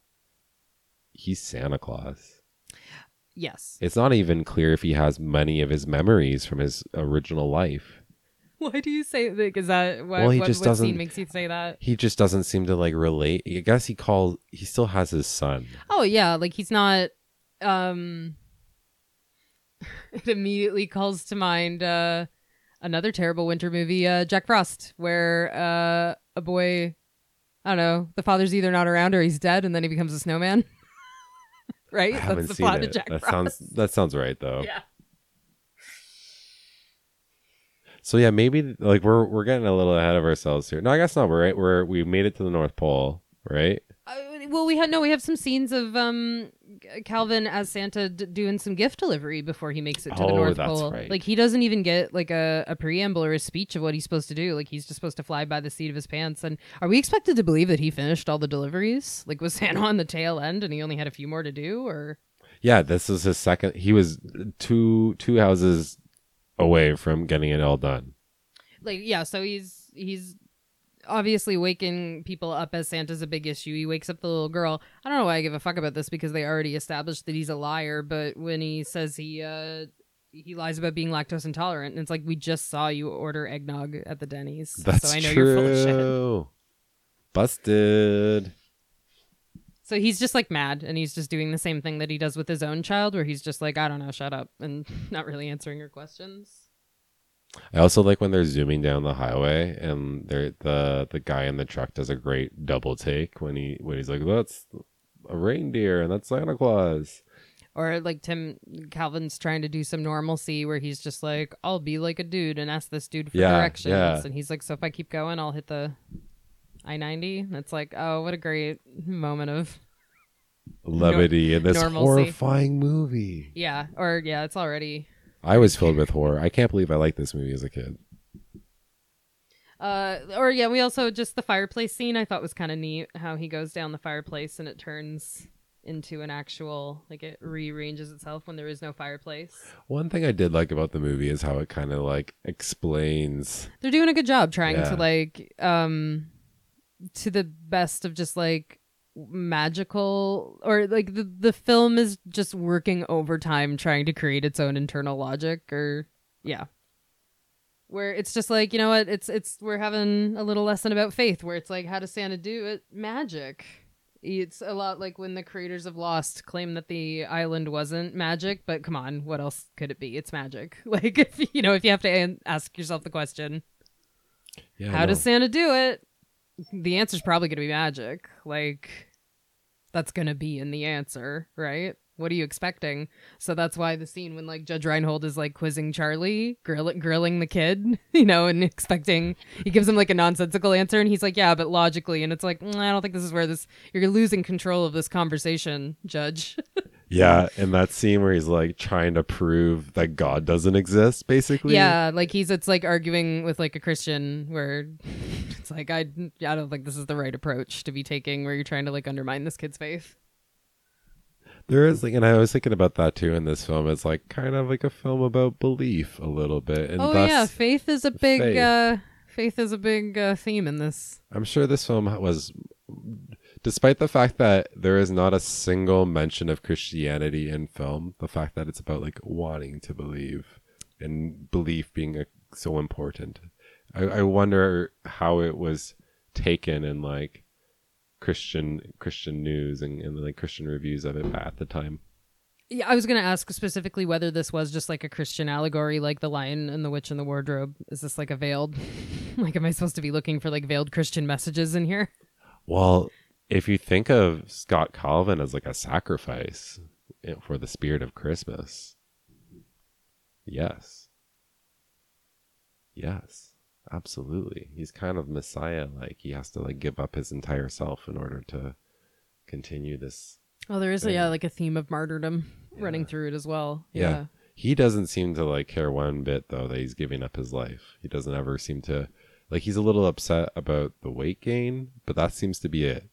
He's Santa Claus. Yes. It's not even clear if he has many of his memories from his original life. Why do you say like is that why Well, he what, just what doesn't- scene makes you say that? He just doesn't seem to like relate. I guess he calls. He still has his son. Oh yeah, like he's not um it immediately calls to mind uh another terrible winter movie, uh Jack Frost, where uh a boy I don't know, the father's either not around or he's dead and then he becomes a snowman. right? I haven't That's the seen plot it. of Jack that Frost. sounds that sounds right though. Yeah. So yeah, maybe like we're we're getting a little ahead of ourselves here. No, I guess not. We're right. We're we made it to the North Pole, right? Well, we had no. We have some scenes of um Calvin as Santa d- doing some gift delivery before he makes it to the Oh, North that's Pole. right. Like he doesn't even get like a, a preamble or a speech of what he's supposed to do. Like he's just supposed to fly by the seat of his pants. And are we expected to believe that he finished all the deliveries? Like was Santa on the tail end and he only had a few more to do? Or Yeah, this is his second. He was two two houses away from getting it all done. like yeah, so he's he's obviously waking people up as Santa's a big issue. He wakes up the little girl. I don't know why I give a fuck about this because they already established that he's a liar. But when he says he uh he lies about being lactose intolerant, and it's like we just saw you order eggnog at the Denny's, That's so I know true. you're full of shit. Busted. So he's just like mad, and he's just doing the same thing that he does with his own child, where he's just like, I don't know, shut up, and not really answering your questions. I also like when they're zooming down the highway and they're the the guy in the truck does a great double take when he when he's like that's a reindeer and that's Santa Claus. Or like Tim Calvin's trying to do some normalcy where he's just like, I'll be like a dude and ask this dude for Yeah, directions. yeah. And he's like, So if I keep going, I'll hit the I 90. It's like, oh, what a great moment of, Levity in this normalcy. horrifying movie. yeah. Or yeah, it's already. I was filled with horror. I can't believe I liked this movie as a kid. Uh, or yeah, we also just the fireplace scene I thought was kind of neat how he goes down the fireplace and it turns into an actual, like it rearranges itself when there is no fireplace. One thing I did like about the movie is how it kind of like explains they're doing a good job trying Yeah. to like um to the best of just like magical or like the the film is just working overtime trying to create its own internal logic or yeah. Where it's just like you know what? It's it's we're having a little lesson about faith where it's like how does santa do it? Magic. It's a lot like when the creators of lost claim that the island wasn't magic but come on what else could it be? It's magic. Like if you know if you have to an- ask yourself the question yeah, how does Santa do it? The answer's probably going to be magic. Like, that's going to be in the answer, right? What are you expecting? So that's why the scene when like Judge Reinhold is like quizzing Charlie, grill- grilling the kid, you know, and expecting he gives him like a nonsensical answer, and he's like, "Yeah, but logically," and it's like, "Mm, I don't think this is where this you're losing control of this conversation, Judge. Yeah, in that scene where he's like trying to prove that God doesn't exist, basically. yeah, like he's it's like arguing with like a Christian where it's like I I don't think this is the right approach to be taking where you're trying to like undermine this kid's faith. There is like, and I was thinking about that too in this film. It's like kind of like a film about belief a little bit, and oh yeah, faith is a big faith. uh faith is a big uh, theme in this. I'm sure this film was, despite the fact that there is not a single mention of Christianity in film, the fact that it's about like wanting to believe and belief being a, so important. I, I wonder how it was taken in like Christian Christian news and, and like Christian reviews of it at the time. Yeah, I was gonna ask specifically whether this was just like a Christian allegory, like the Lion and the Witch and the Wardrobe. Is this like a veiled? like, am I supposed to be looking for like veiled Christian messages in here? Well, if you think of Scott Calvin as like a sacrifice eh, for the spirit of Christmas, yes. Yes, absolutely. He's kind of Messiah like. He has to like give up his entire self in order to continue this. Oh, there is a, Yeah. yeah, like a theme of martyrdom running through it as well. Yeah. yeah. He doesn't seem to like care one bit though that he's giving up his life. He doesn't ever seem to like he's a little upset about the weight gain, but that seems to be it.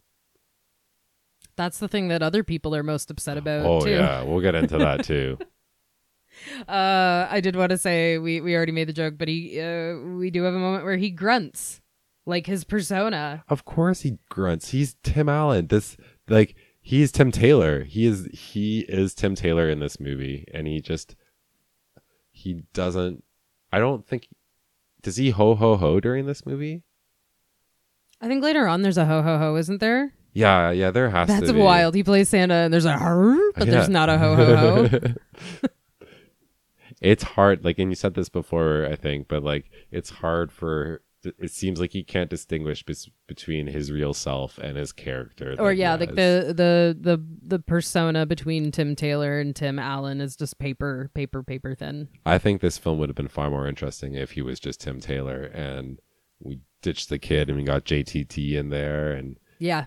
That's the thing that other people are most upset about oh too. yeah, we'll get into that too. Uh, I did want to say we we already made the joke, but he uh, we do have a moment where he grunts like his persona. Of course he grunts. He's Tim Allen. This like he's Tim Taylor. He is he is Tim Taylor in this movie, and he just he doesn't. I don't think does he ho ho ho during this movie. I think later on there's a ho ho ho, isn't there? Yeah, yeah, there has That's to be. That's wild. He plays Santa and there's a her, but there's not a ho ho ho. it's hard, like, and you said this before, I think, but like, it's hard for. It seems like he can't distinguish bes- between his real self and his character. or yeah, like the the the the persona between Tim Taylor and Tim Allen is just paper paper paper thin. I think this film would have been far more interesting if he was just Tim Taylor and we ditched the kid and we got JTT in there and Yeah.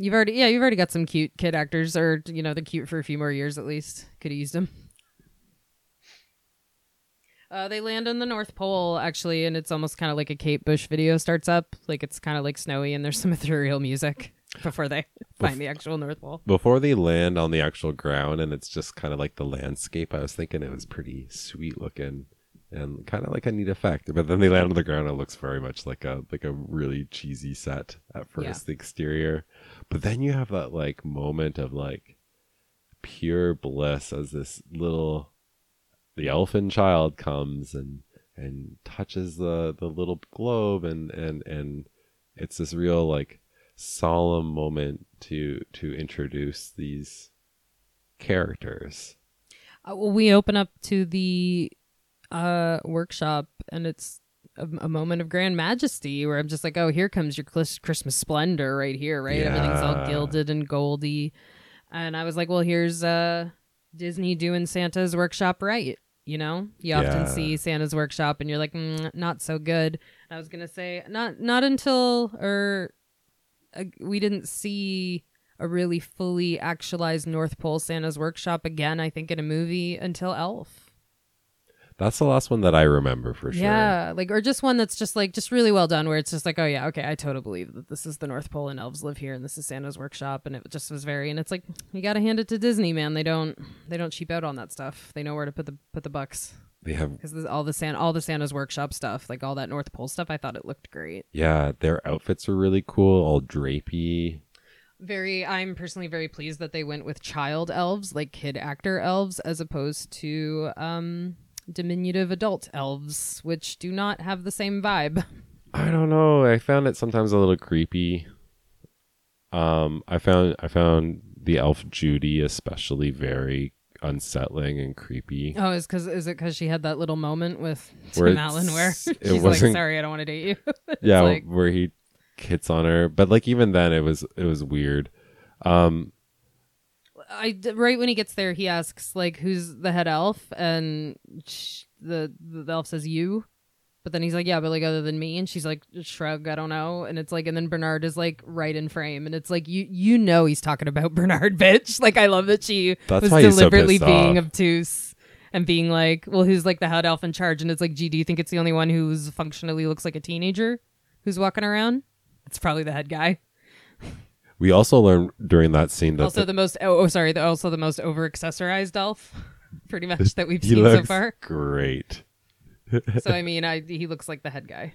You've already yeah, you've already got some cute kid actors or you know, they're cute for a few more years at least. Could have used them. Uh, they land on the North Pole actually, and it's almost kind of like a Kate Bush video starts up. Like it's kind of like snowy, and there's some ethereal music before they find the actual North Pole. before they land on the actual ground and it's just kind of like the landscape, I was thinking it was pretty sweet looking and kind of like a neat effect. But then they land on the ground, and it looks very much like a like a really cheesy set at first, Yeah. the exterior. But then you have that like moment of like pure bliss as this little the elfin child comes and and touches the the little globe and and and it's this real like solemn moment to to introduce these characters. Uh, well, we open up to the uh, workshop, and it's a, a moment of grand majesty where I'm just like, oh, here comes your Christmas splendor right here, right? Everything's all gilded and goldy. And I was like, well, here's uh, Disney doing Santa's workshop right. You know, you often Yeah. see Santa's workshop, and you're like, mm, not so good. And I was gonna say, not not until or uh, we didn't see a really fully actualized North Pole Santa's workshop again. I think in a movie until Elf. That's the last one that i remember for sure Yeah, like or just one that's just like just really well done, where it's just like, oh yeah, okay, I totally believe that this is the North Pole and elves live here, and this is Santa's workshop, and it just was very, and it's like you got to hand it to Disney, man. They don't they don't cheap out on that stuff. They know where to put the put the bucks they have because all the San all the Santa's workshop stuff, like all that North Pole stuff, I thought it looked great. yeah their outfits are really cool all drapey Very, I'm personally very pleased that they went with child elves, like kid actor elves, as opposed to um diminutive adult elves, which do not have the same vibe. i don't know. I found it sometimes a little creepy. Um i found i found the elf judy especially very unsettling and creepy. Oh, is because is it because she had that little moment with Where Tim it's- Allen where she's like, "Sorry, I don't want to date you." Yeah like- where he hits on her. But like even then it was it was weird. Um I right when he gets there, he asks like, "Who's the head elf?" And sh- the the elf says, "You." But then he's like, "Yeah, but like other than me," and she's like, "Shrug, I don't know." And it's like, and then Bernard is like right in frame, and it's like you you know he's talking about Bernard, bitch. Like I love that she That's was he's so deliberately being off. obtuse and being like, "Well, who's like the head elf in charge?" And it's like, "Gee, do you think it's the only one who's functionally looks like a teenager who's walking around?" It's probably the head guy. We also learned during that scene that also the most oh, oh sorry the, also the most over accessorized elf pretty much that we've seen so far great so i mean I, he looks like the head guy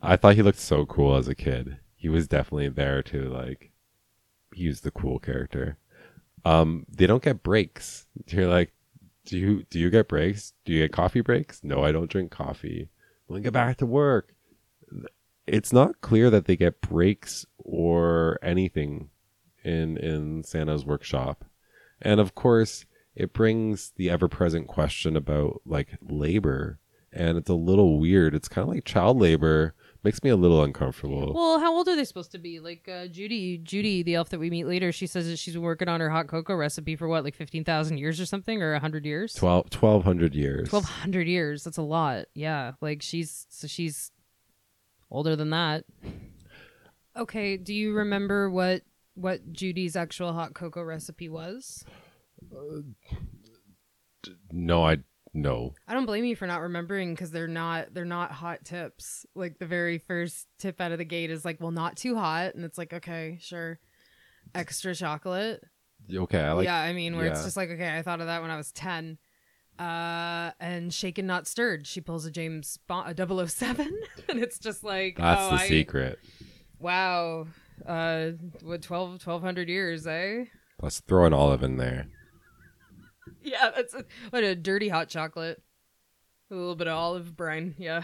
I thought he looked so cool as a kid. He was definitely there to like was the cool character. Um they don't get breaks. You're like do you do you get breaks? Do you get coffee breaks? No, I don't drink coffee. When I get back to work. It's not clear that they get breaks or anything in in Santa's workshop. And of course, it brings the ever-present question about like labor and it's a little weird. It's kind of like child labor. Makes me a little uncomfortable. well how old are they supposed to be like uh, judy judy the elf that we meet later she says that she's been working on her hot cocoa recipe for what like 15000 years or something or 100 years 12 1200 years. 1200 years that's a lot yeah like she's so she's older than that okay do you remember what what judy's actual hot cocoa recipe was uh, No, I no. I don't blame you for not remembering because they're not they're not hot tips. Like the very first tip out of the gate is like, well, not too hot, and it's like, okay, sure, extra chocolate. Okay, I like yeah, I mean, where it's just like, okay, I thought of that when I was ten. Uh, and shaken not stirred. She pulls a James Bond, a 007, and it's just like, that's oh, the I- secret. Wow, Uh, what 12, 1200 years, eh? Plus, throw an olive in there. Yeah, that's a, what a dirty hot chocolate. A little bit of olive brine, yeah.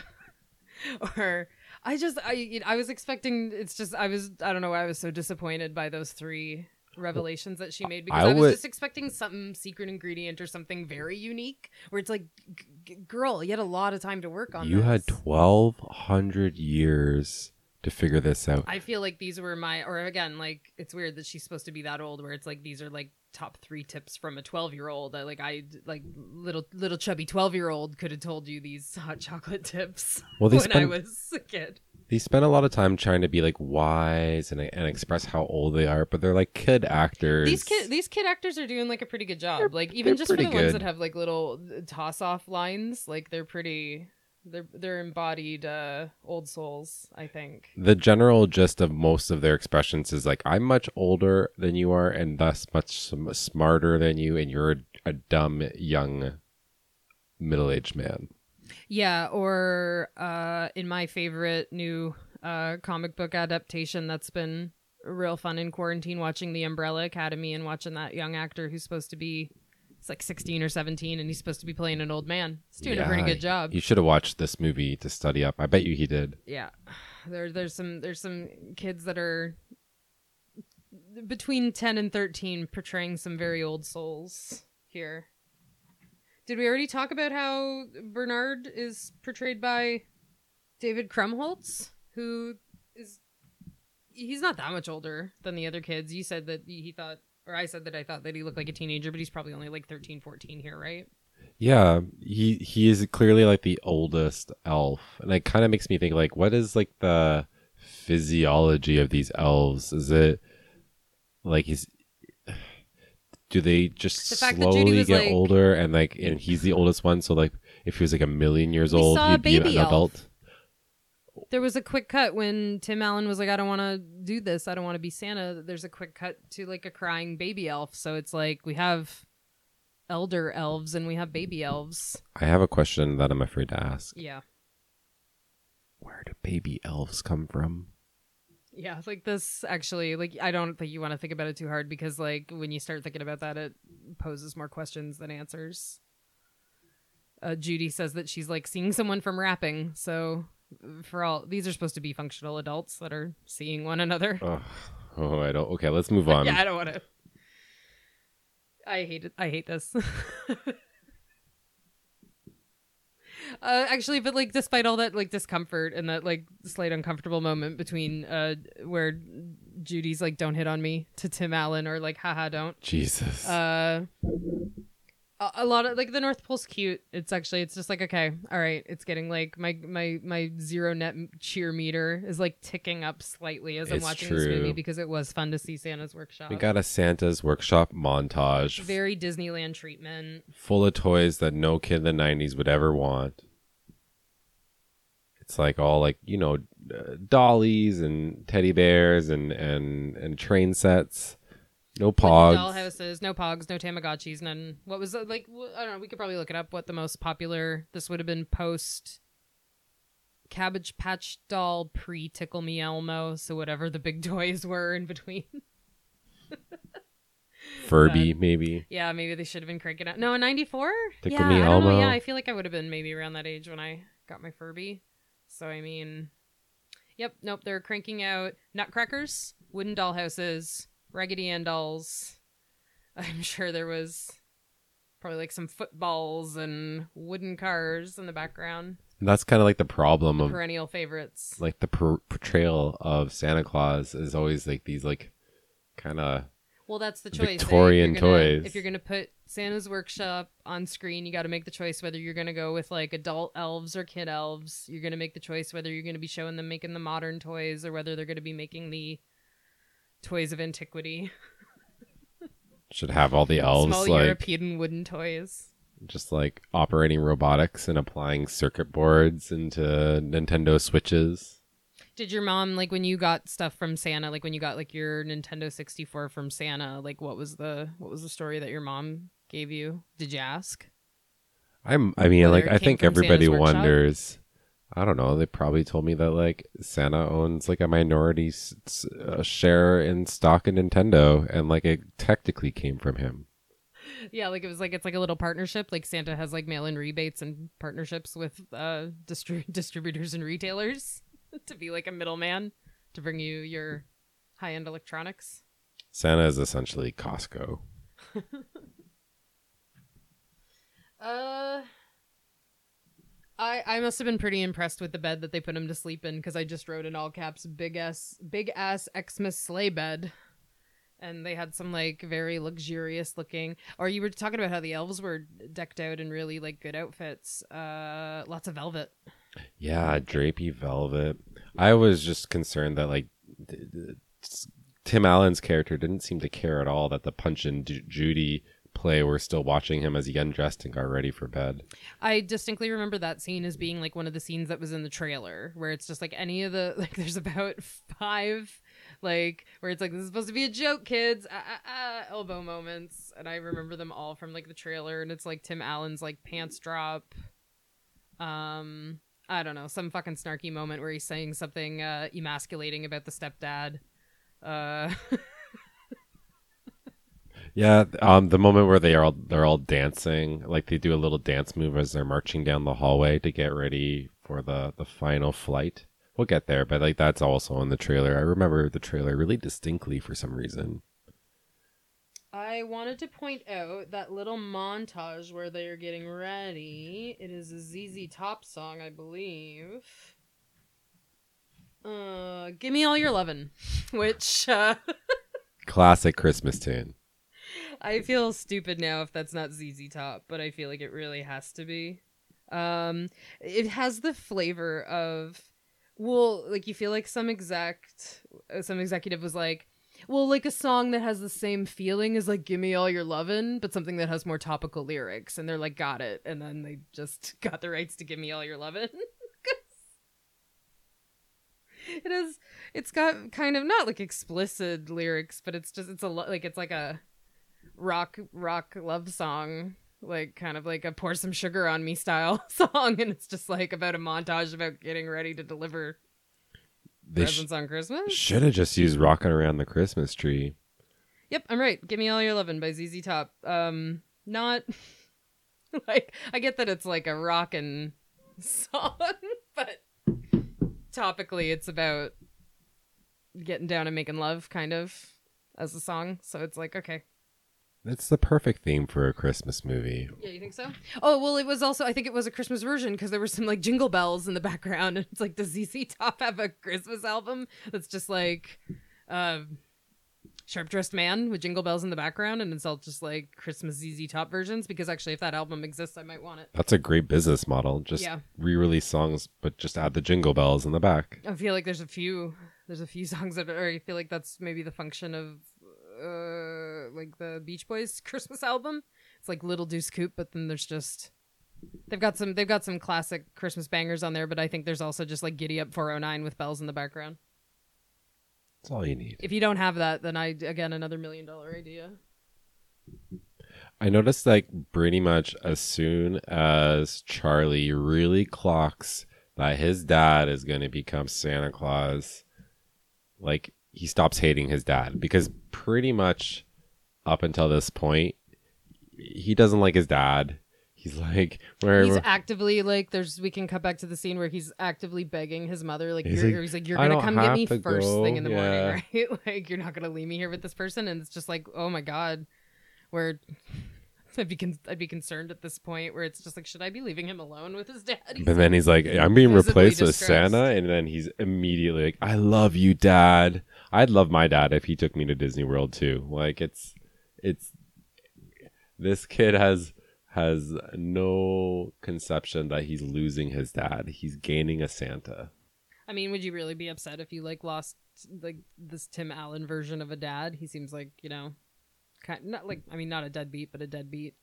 or I just I I was expecting it's just I was I don't know why I was so disappointed by those three revelations that she made because I I, was would- just expecting something secret ingredient or something very unique where it's like g- g- girl, you had a lot of time to work on You had 1,200 years to figure this out. I feel like these were my, or again, like it's weird that she's supposed to be that old, where it's like these are like top three tips from a twelve year old. Like I, like little little chubby twelve year old could have told you these hot chocolate tips Well, they when I was a kid. They spend a lot of time trying to be like wise and, and express how old they are, but they're like kid actors. These kid these kid actors are doing like a pretty good job. like even just for the pretty ones that have like little toss off lines, like they're pretty. They're they're embodied uh, old souls, I think. the general gist of most of their expressions is like, I'm much older than you are, and thus much smarter than you, and you're a, a dumb young middle aged man. Yeah, or uh, in my favorite new uh, comic book adaptation that's been real fun in quarantine, watching The Umbrella Academy and watching that young actor who's supposed to be, it's like 16 or 17, and he's supposed to be playing an old man. He's doing a pretty good job. You should have watched this movie to study up. I bet you he did. yeah, there, there's some there's some kids that are between 10 and 13 portraying some very old souls here. Did we already talk about how Bernard is portrayed by David Krumholtz, who is he's not that much older than the other kids. You said that he thought or I said that I thought that he looked like a teenager, but he's probably only like 13, 14 here, right? Yeah, he he is clearly like the oldest elf, and it kind of makes me think like, what is like the physiology of these elves? Is it like is do they just The fact that Judy slowly get like- older and like and he's the oldest one? So like, if he was like a million years We old, he'd be an elf. adult. There was a quick cut when Tim Allen was like, I don't want to do this. I don't want to be Santa. There's a quick cut to like a crying baby elf. So it's like we have elder elves and we have baby elves. I have a question that I'm afraid to ask. Yeah. Where do baby elves come from? Yeah. Like this actually, like, I don't think you want to think about it too hard because, like, when you start thinking about that, it poses more questions than answers. Uh, Judy says that she's like seeing someone from wrapping. So for all these are supposed to be functional adults that are seeing one another. Oh, oh I don't. Okay, let's move on. yeah, I don't want to. I hate it. I hate this. uh, actually, but like, despite all that like discomfort and that like slight uncomfortable moment between uh where Judy's like, "Don't hit on me" to Tim Allen or like, "Haha, don't." Jesus. Uh, a, lot of like the North Pole's cute. It's actually it's just like okay, all right. It's getting like my my my zero net cheer meter is like ticking up slightly as I'm It's watching this movie because it was fun to see Santa's workshop. we got a Santa's workshop montage. very Disneyland treatment. full of toys that no kid in the 90s would ever want. It's like all like, you know, uh, dollies and teddy bears and and and train sets. No pogs. dollhouses, no pogs, no Tamagotchis, none. What was it like? I don't know. We could probably look it up. What the most popular? This would have been post Cabbage Patch Doll, pre Tickle Me Elmo. So whatever the big toys were in between. Furby maybe. yeah, maybe they should have been cranking out. No, in '94. Tickle yeah, Me I don't know. Elmo. Yeah, I feel like I would have been maybe around that age when I got my Furby. So I mean, yep, nope. They're cranking out Nutcrackers, wooden dollhouses, Raggedy Ann dolls. I'm sure there was probably like some footballs and wooden cars in the background. And that's kind of like the problem of Perennial favorites. like the per- portrayal of Santa Claus is always like these like kind of Well, that's the choice. eh? If Victorian gonna- toys. If you're gonna put Santa's Workshop on screen, you got to make the choice whether you're gonna go with like adult elves or kid elves. You're gonna make the choice whether you're gonna be showing them making the modern toys or whether they're gonna be making the toys of antiquity, should have all the elves small like European wooden toys. just like operating robotics and applying circuit boards into Nintendo Switches. Did your mom like when you got stuff from Santa, like when you got like your Nintendo 64 from Santa, like what was the what was the story that your mom gave you? Did you ask? I'm I mean Whether like I think everybody wonders I don't know. They probably told me that like Santa owns like a minority s- uh, share in stock in Nintendo, and like it technically came from him. Yeah, like it was like it's like a little partnership. Like Santa has like mail-in rebates and partnerships with uh distri- distributors and retailers to be like a middleman to bring you your high-end electronics. Santa is essentially Costco. Uh I I must have been pretty impressed with the bed that they put him to sleep in because I just wrote in all caps big ass big ass Xmas sleigh bed. And they had some like very luxurious looking or you were talking about how the elves were decked out in really like good outfits. Uh lots of velvet. Yeah, drapey velvet. I was just concerned that like th- th- Tim Allen's character didn't seem to care at all that the Punch and Ju- Judy play were still watching him as he undressed and got ready for bed. I distinctly remember that scene as being like one of the scenes that was in the trailer where it's just like any of the like there's about five like where it's like this is supposed to be a joke kids. Ah, ah, ah, elbow moments. And I remember them all from like the trailer and it's like Tim Allen's like pants drop. Um I don't know some fucking snarky moment where he's saying something uh emasculating about the stepdad. Uh Yeah, um, the moment where they are all they're all dancing, like they do a little dance move as they're marching down the hallway to get ready for the the final flight. We'll get there, but like that's also in the trailer. I remember the trailer really distinctly for some reason. I wanted to point out that little montage where they are getting ready. It is a ZZ Top song, I believe. Uh, give me all your lovin', which uh, Classic Christmas tune. I feel stupid now if that's not ZZ Top, but I feel like it really has to be. Um, it has the flavor of, well, like you feel like some exact, uh, some executive was like, well, like a song that has the same feeling as like "Give Me All Your Lovin'," but something that has more topical lyrics, and they're like, got it, and then they just got the rights to "Give Me All Your Lovin'." it is, it's got kind of not like explicit lyrics, but it's just it's a like it's like a rock rock love song like kind of like a pour some sugar on me style song. And it's just like about a montage about getting ready to deliver They sh- presents on christmas. should have just used "Rocking Around the Christmas Tree." yep i'm right. Give me all your lovin' by zz top. Um not like i get that it's like a rockin' song but topically it's about getting down and making love kind of as a song. So it's like okay It's the perfect theme for a Christmas movie. Yeah, you think so? Oh, well, it was also, I think it was a Christmas version because there were some like jingle bells in the background. And it's like, does ZZ Top have a Christmas album that's just like uh, Sharp Dressed Man with jingle bells in the background? And it's all just like Christmas ZZ Top versions? Because actually, if that album exists, I might want it. That's a great business model. Just Yeah. re-release songs, but just add the jingle bells in the back. I feel like there's a few, there's a few songs that, are, I feel like that's maybe the function of uh like the Beach Boys Christmas album. It's like Little Deuce Coupe, but then there's just they've got some they've got some classic Christmas bangers on there, but I think there's also just like Giddy Up 409 with bells in the background. That's all you need. If you don't have that, then I again another million dollar idea. I noticed like pretty much as soon as Charlie really clocks that his dad is going to become Santa Claus, like he stops hating his dad because pretty much up until this point, he doesn't like his dad. He's like, where He's actively like there's we can cut back to the scene where he's actively begging his mother like He's you're, like, he's like you're gonna come get me first go." thing in the Yeah. morning right like you're not gonna leave me here with this person and it's just like oh my god where I'd be con- I'd be concerned at this point where it's just like should I be leaving him alone with his dad But then he's like, I'm being visibly replaced with distressed. Santa. And then he's immediately like, I love you, dad. I'd love my dad if he took me to Disney World too. Like it's, it's, this kid has, has no conception that he's losing his dad. He's gaining a Santa. I mean would you really be upset if you like lost like this Tim Allen version of a dad he seems like you know kind not like I mean not a deadbeat but a deadbeat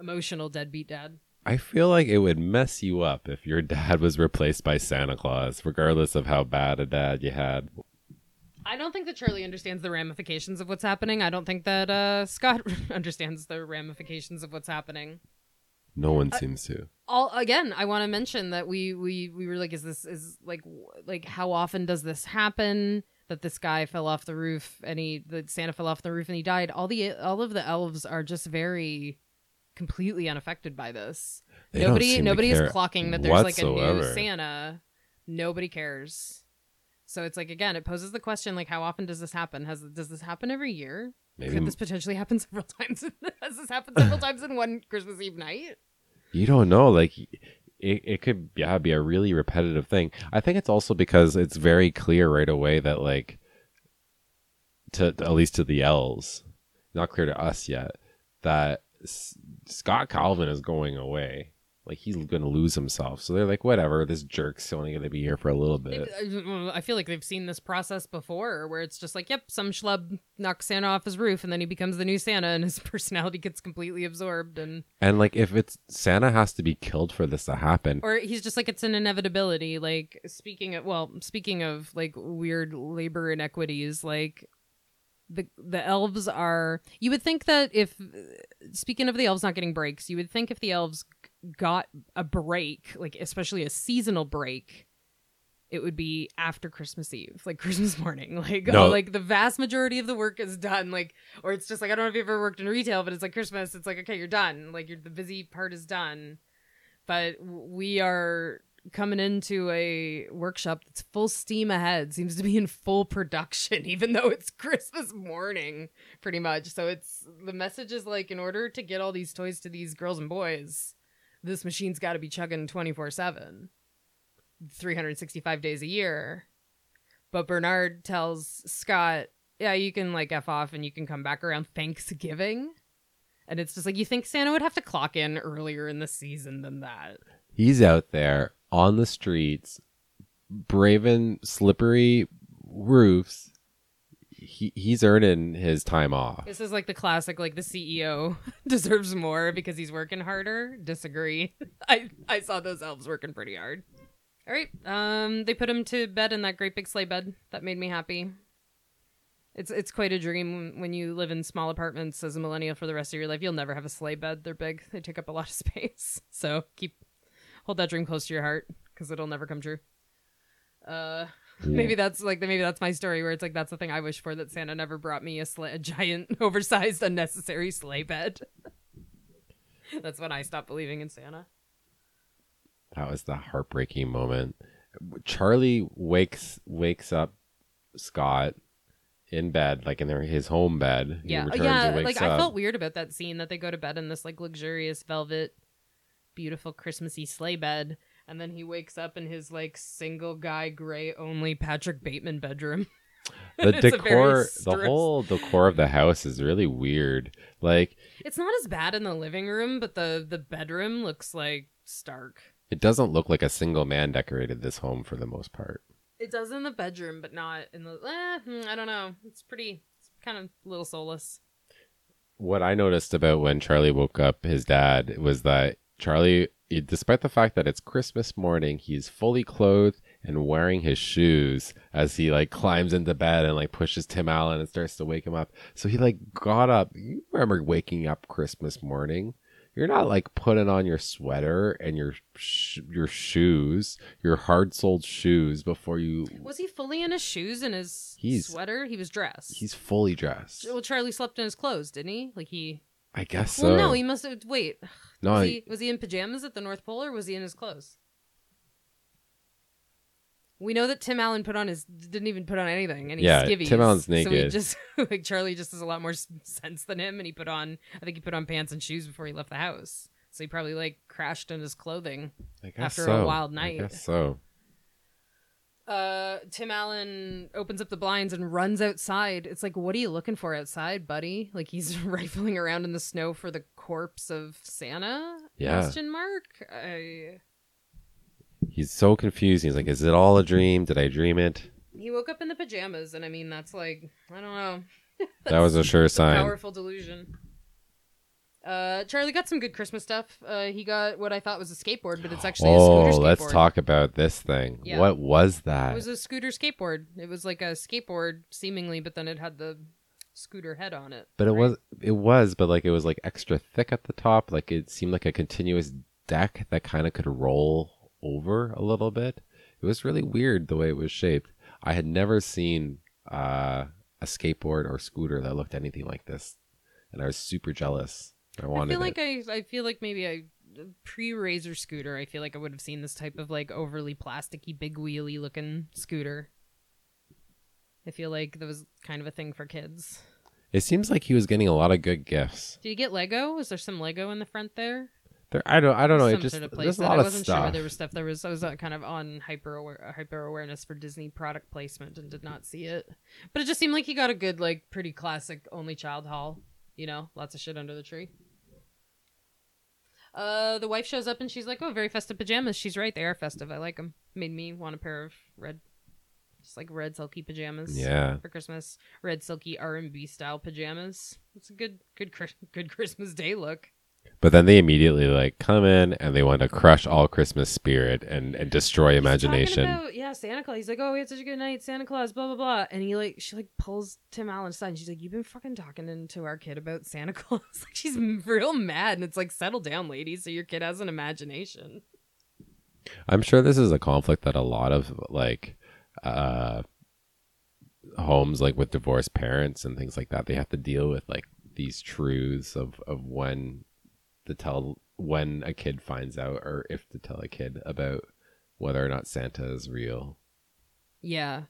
emotional deadbeat dad I feel like it would mess you up if your dad was replaced by Santa Claus, regardless of how bad a dad you had. I don't think that Charlie understands the ramifications of what's happening. I don't think that uh, Scott understands the ramifications of what's happening. No one seems to. all again i want to mention that we we we were like is this is like like how often does this happen that this guy fell off the roof and he the santa fell off the roof and he died. All the all of the elves are just very completely unaffected by this. They nobody nobody is clocking that there's like a new santa. Nobody cares. So it's like again it poses the question like how often does this happen? Has does this happen every year? Maybe could this potentially happen several times has this happened several times in one christmas eve night? You don't know. Like it, it could yeah be a really repetitive thing. I think it's also because it's very clear right away that like to at least to the L's, not clear to us yet that S- Scott Calvin is going away. Like he's going to lose himself. So they're like, whatever. This jerk's only going to be here for a little bit. I feel like they've seen this process before where it's just like, yep, some schlub knocks Santa off his roof and then he becomes the new Santa and his personality gets completely absorbed and And like, if it's Santa has to be killed for this to happen, or he's just like it's an inevitability. Like speaking of well, speaking of like weird labor inequities, like the the elves are you would think that if speaking of the elves not getting breaks, you would think if the elves got a break, like especially a seasonal break, it would be after Christmas Eve, like Christmas morning. Like No. oh, like the vast majority of the work is done. Like or it's just like I don't know if you've ever worked in retail, but it's like Christmas, it's like okay, you're done. Like you're, the busy part is done. But we are coming into a workshop that's full steam ahead seems to be in full production even though it's christmas morning pretty much so it's the message is like in order to get all these toys to these girls and boys this machine's got to be chugging 24-7 365 days a year but bernard tells scott yeah you can like f off and you can come back around thanksgiving and it's just like you think santa would have to clock in earlier in the season than that he's out there on the streets, braving slippery roofs. He he's earning his time off. This is like the classic, like the CEO deserves more because he's working harder. Disagree. I I saw those elves working pretty hard. All right. Um, they put him to bed in that great big sleigh bed. That made me happy. It's it's quite a dream when you live in small apartments as a millennial for the rest of your life. You'll never have a sleigh bed. They're big. They take up a lot of space. So keep hold that dream close to your heart because it'll never come true. Uh, maybe that's like maybe that's my story where it's like that's the thing I wish for that Santa never brought me a, sleigh, a giant, oversized, unnecessary sleigh bed. that's when I stopped believing in Santa. That was the heartbreaking moment. Charlie wakes wakes up Scott in bed, like in their, his home bed. He Yeah, yeah. Like I felt weird about that scene that they go to bed in this like luxurious velvet, beautiful Christmassy sleigh bed, and then he wakes up in his like single guy gray only Patrick Bateman bedroom. the It's a very decor, the whole decor of the house is really weird. Like It's not as bad in the living room, but the the bedroom looks like stark. it doesn't look like a single man decorated this home for the most part. It does in the bedroom, but not in the. Eh, hmm, I don't know. It's pretty. It's kind of a little soulless. what I noticed about when Charlie woke up his dad was that Charlie, despite the fact that it's Christmas morning, he's fully clothed and wearing his shoes as he like climbs into bed and like pushes Tim Allen and starts to wake him up. So he like got up. You remember waking up Christmas morning? You're not like putting on your sweater and your sh- your shoes, your hard-soled shoes before you. Was he fully in his shoes and his He's- sweater? He was dressed. He's fully dressed. well, Charlie slept in his clothes, didn't he? Like he. I guess so. Well, no, he must have. Wait, no, was I- he was he in pajamas at the North Pole or was he in his clothes? We know that Tim Allen put on his didn't even put on anything, and he's Yeah, skivvies. Tim Allen's So he naked. just like Charlie just has a lot more s- sense than him, and he put on I think he put on pants and shoes before he left the house. So he probably like crashed in his clothing. I guess after a so. wild I night. guess so. Uh, Tim Allen opens up the blinds and runs outside. It's like, what are you looking for outside, buddy? Like he's rifling around in the snow for the corpse of Santa? Yeah. Question mark. I... He's so confused. He's like, "Is it all a dream? Did I dream it?" He woke up in the pajamas, and I mean, that's like, I don't know. That was a sure sign. powerful delusion. Uh, Charlie got some good Christmas stuff. Uh, he got what I thought was a skateboard, but it's actually a Oh, scooter skateboard. Oh let's talk about this thing. Yeah. What was that? It was a scooter skateboard. It was like a skateboard, seemingly, but then it had the scooter head on it. but it was it was, but like it was like extra thick at the top. Like it seemed like a continuous deck that kind of could roll over a little bit. It was really weird the way it was shaped. I had never seen uh, a skateboard or scooter that looked anything like this, and I was super jealous. I I feel like it. I, I feel like maybe I pre Razor scooter. I feel like I would have seen this type of like overly plasticky, big wheelie looking scooter. I feel like that was kind of a thing for kids. It seems like he was getting a lot of good gifts. Did you get Lego? Was there some Lego in the front there? There, I don't, I don't know. It just sort of there's a lot I of wasn't sure stuff. there was stuff. There was I was uh, kind of on hyper aware, hyper awareness for Disney product placement and did not see it. But it just seemed like he got a good, like, pretty classic only child haul. You know, lots of shit under the tree. Uh, the wife shows up and she's like, "Oh, very festive pajamas." She's right; they are festive. I like them. Made me want a pair of red, just like red silky pajamas. Yeah. for Christmas. Red silky R and B style pajamas. It's a good, good, good Christmas Day look. But then they immediately like come in and they want to crush all Christmas spirit and, and destroy imagination. about- yeah, Santa Claus. He's like, oh, we had such a good night, Santa Claus, blah blah blah. And he like, she like pulls Tim Allen aside. And she's like, you've been fucking talking into our kid about Santa Claus. like she's real mad, and it's like, settle down, lady. So your kid has an imagination. I'm sure this is a conflict that a lot of like uh homes like with divorced parents and things like that they have to deal with like these truths of of when to tell when a kid finds out or if to tell a kid about whether or not Santa is real. Yeah.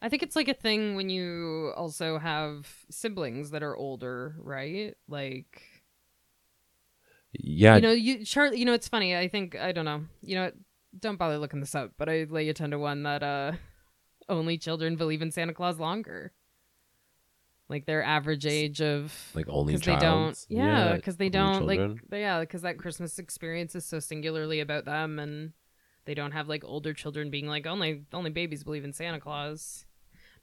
I think it's like a thing when you also have siblings that are older, right? Like Yeah, you know, you Charlie. You know, it's funny. I think I don't know. You know, what? don't bother looking this up. But I lay you ten to one that uh, only children believe in Santa Claus longer. Like their average age of like only because they don't. Yeah, because they don't like. children. Yeah, because that Christmas experience is so singularly about them, and they don't have like older children being like only only babies believe in Santa Claus.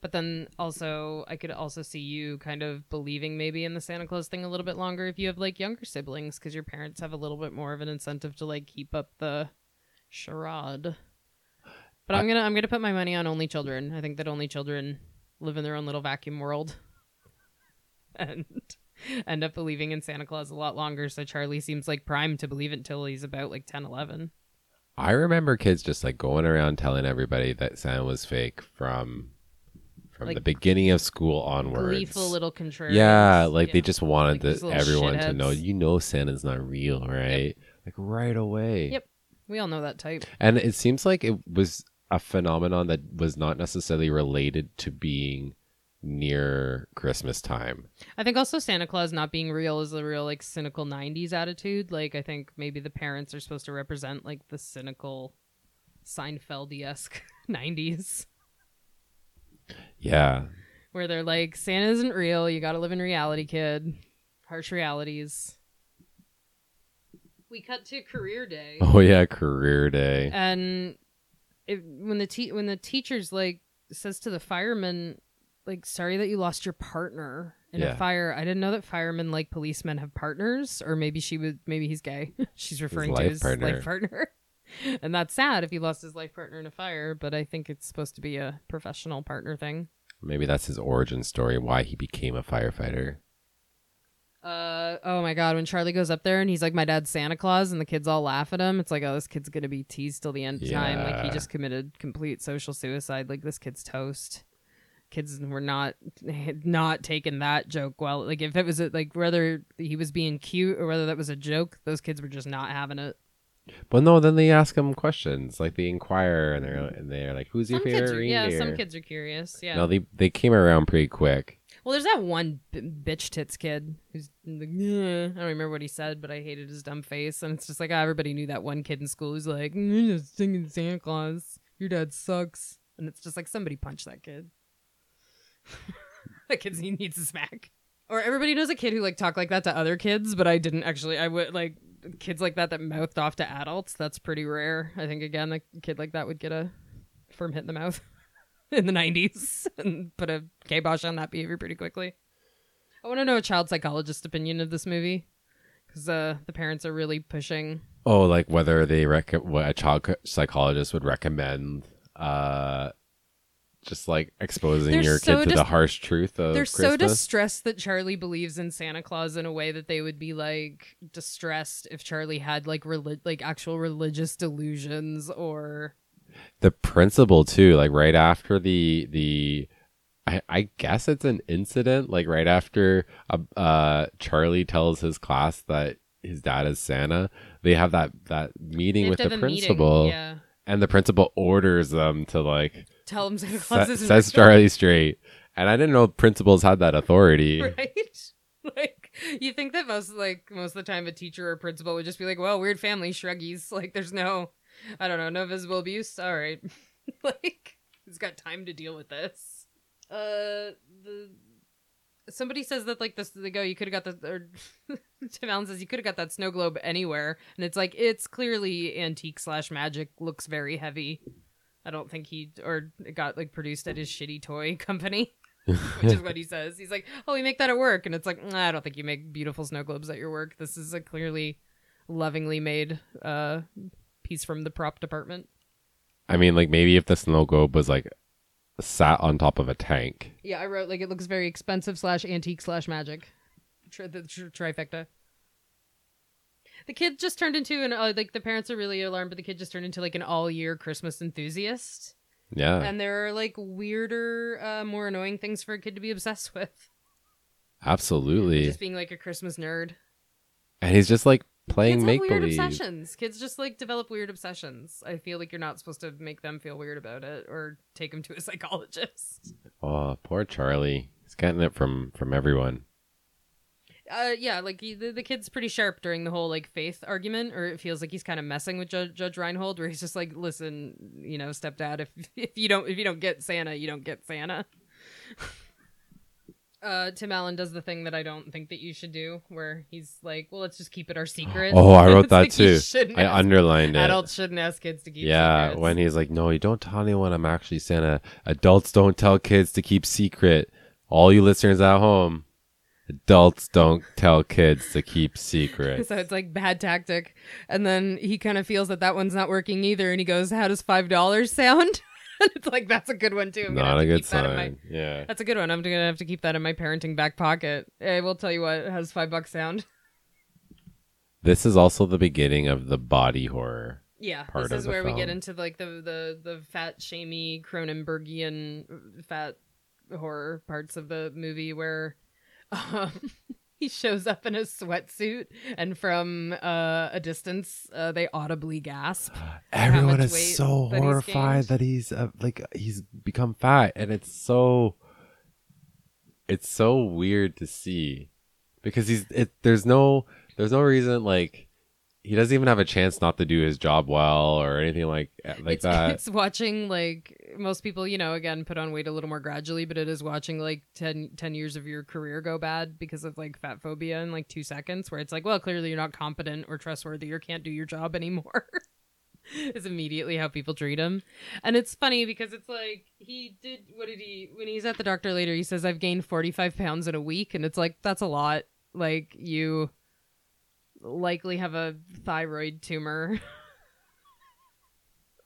But then also, I could also see you kind of believing maybe in the Santa Claus thing a little bit longer if you have like younger siblings, because your parents have a little bit more of an incentive to like keep up the charade. But I'm gonna I'm gonna put my money on only children. I think that only children live in their own little vacuum world, and end up believing in Santa Claus a lot longer. So Charlie seems like prime to believe it until he's about like 10, 11. I remember kids just like going around telling everybody that Santa was fake from from Like, the beginning of school onwards. Gleeful little contrarians. Yeah, like they just wanted Like the, everyone to know, you know, Santa's not real, right? Like right away. Yep. We all know that type. And it seems like it was a phenomenon that was not necessarily related to being near Christmas time. I think also Santa Claus not being real is a real like cynical 90s attitude. Like I think maybe the parents are supposed to represent like the cynical Seinfeld-esque 90s Yeah. where they're like Santa isn't real, you got to live in reality, kid. Harsh realities. We cut to career day. Oh yeah, career day. and it, when the te- when the teacher's like says to the fireman like sorry that you lost your partner in Yeah. a fire i didn't know that firemen like policemen have partners or maybe she would maybe he's gay she's referring to his partner. life partner and that's sad if he lost his life partner in a fire but i think it's supposed to be a professional partner thing Maybe that's his origin story, why he became a firefighter. Uh oh my god, when Charlie goes up there and he's like, My dad's Santa Claus and the kids all laugh at him, it's like, oh, this kid's gonna be teased till the end of time. Like he just committed complete social suicide. Like this kid's toast. Kids were not not taking that joke well. Like if it was a, like whether he was being cute or whether that was a joke, those kids were just not having it. But no, then they ask him questions, like they inquire, and they're and they're like, "Who's your Some favorite are, yeah, some kids are curious. Yeah. No, they they came around pretty quick. Well, there's that one b- bitch tits kid who's like. I don't remember what he said, but I hated his dumb face. And it's just like, ah, everybody knew that one kid in school who's like, "Mm, you're just singing Santa Claus. Your dad sucks. And it's just like, somebody punch that kid. that kid needs a smack. Or everybody knows a kid who like talked like that to other kids, but I didn't actually. I would like kids like that that mouthed off to adults. That's pretty rare. I think again, a kid like that would get a firm hit in the mouth in the 90s and put a kibosh on that behavior pretty quickly. I want to know a child psychologist opinion of this movie because uh, the parents are really pushing. Oh, like whether they rec- what a child psychologist would recommend uh just like exposing They're your so kid to the harsh truth of They're so distressed that Charlie believes in Santa Claus in a way that they would be like distressed if Charlie had like reli- like actual religious delusions or the principal too like right after the the I, I guess it's an incident like right after uh, uh charlie tells his class that his dad is santa they have that that meeting with the, meeting, principal yeah. And the principal orders them to like Tell him Santa Claus isn't sets real. charlie straight and i didn't know principals had that authority right? Like you think that most like most of the time a teacher or principal would just be like, "Well, weird family shruggies." Like there's no, I don't know, no visible abuse. All right, like he's got time to deal with this. Uh, the somebody says that like this they go you could have got the or Tim Allen says you could have got that snow globe anywhere, and it's like it's clearly antique slash magic, looks very heavy. I don't think he or it got like produced at his shitty toy company which is what he says. He's like, "Oh, we make that at work," and it's like, nah, "I don't think you make beautiful snow globes at your work. This is a clearly lovingly made uh, piece from the prop department." i mean like maybe if the snow globe was like sat on top of a tank Yeah, I wrote like it looks very expensive slash antique slash magic, Tri- the tr- trifecta. The kid just turned into an uh, like the parents are really alarmed, but the kid just turned into like an all year Christmas enthusiast. yeah And there are like weirder, uh, more annoying things for a kid to be obsessed with. absolutely Just being like a Christmas nerd. and he's just like playing Kids make weird believe obsessions. Kids just like develop weird obsessions. I feel like you're not supposed to make them feel weird about it or take them to a psychologist. Oh, poor Charlie. He's getting it from from everyone. Uh, yeah, like he, the, the kid's pretty sharp during the whole like faith argument, or it feels like he's kind of messing with Judge, Judge Reinhold, where he's just like, "Listen, you know, stepdad, if if you don't if you don't get Santa, you don't get Santa." Uh, Tim Allen does the thing that I don't think that you should do, where he's like, "Well, let's just keep it our secret." Oh, I wrote that like, too. I ask- underlined it. Adults shouldn't ask kids to keep. Secrets. Yeah, secrets. when he's like, "No, you don't tell anyone I'm actually Santa. Adults don't tell kids to keep secret. All you listeners at home, adults don't tell kids to keep secret." So it's like bad tactic. And then he kind of feels that that one's not working either. And he goes, How does $5 sound? it's like, That's a good one too. I'm Not a to good in my- sign. Yeah. That's a good one. I'm going to have to keep that in my parenting back pocket. I will tell you what, does five bucks sound? This is also the beginning of the body horror. Yeah, Part this is where we get into like the the the fat, shamey Cronenbergian fat horror parts of the movie where um, he shows up in a sweatsuit and from uh, a distance uh, they audibly gasp. Everyone is so that horrified gained. that he's uh, like he's become fat, and it's so it's so weird to see because he's it. There's no there's no reason like he doesn't even have a chance not to do his job well or anything like eh, like it's, that. It's watching like most people, you know, again put on weight a little more gradually, but it is watching like 10, 10 years of your career go bad because of like fat phobia in like two seconds, where it's like, well, clearly you're not competent or trustworthy or can't do your job anymore. is immediately how people treat him. And it's funny because it's like he did what did he when he's at the doctor later, he says, I've gained forty five pounds in a week, and it's like that's a lot. Like you likely have a thyroid tumor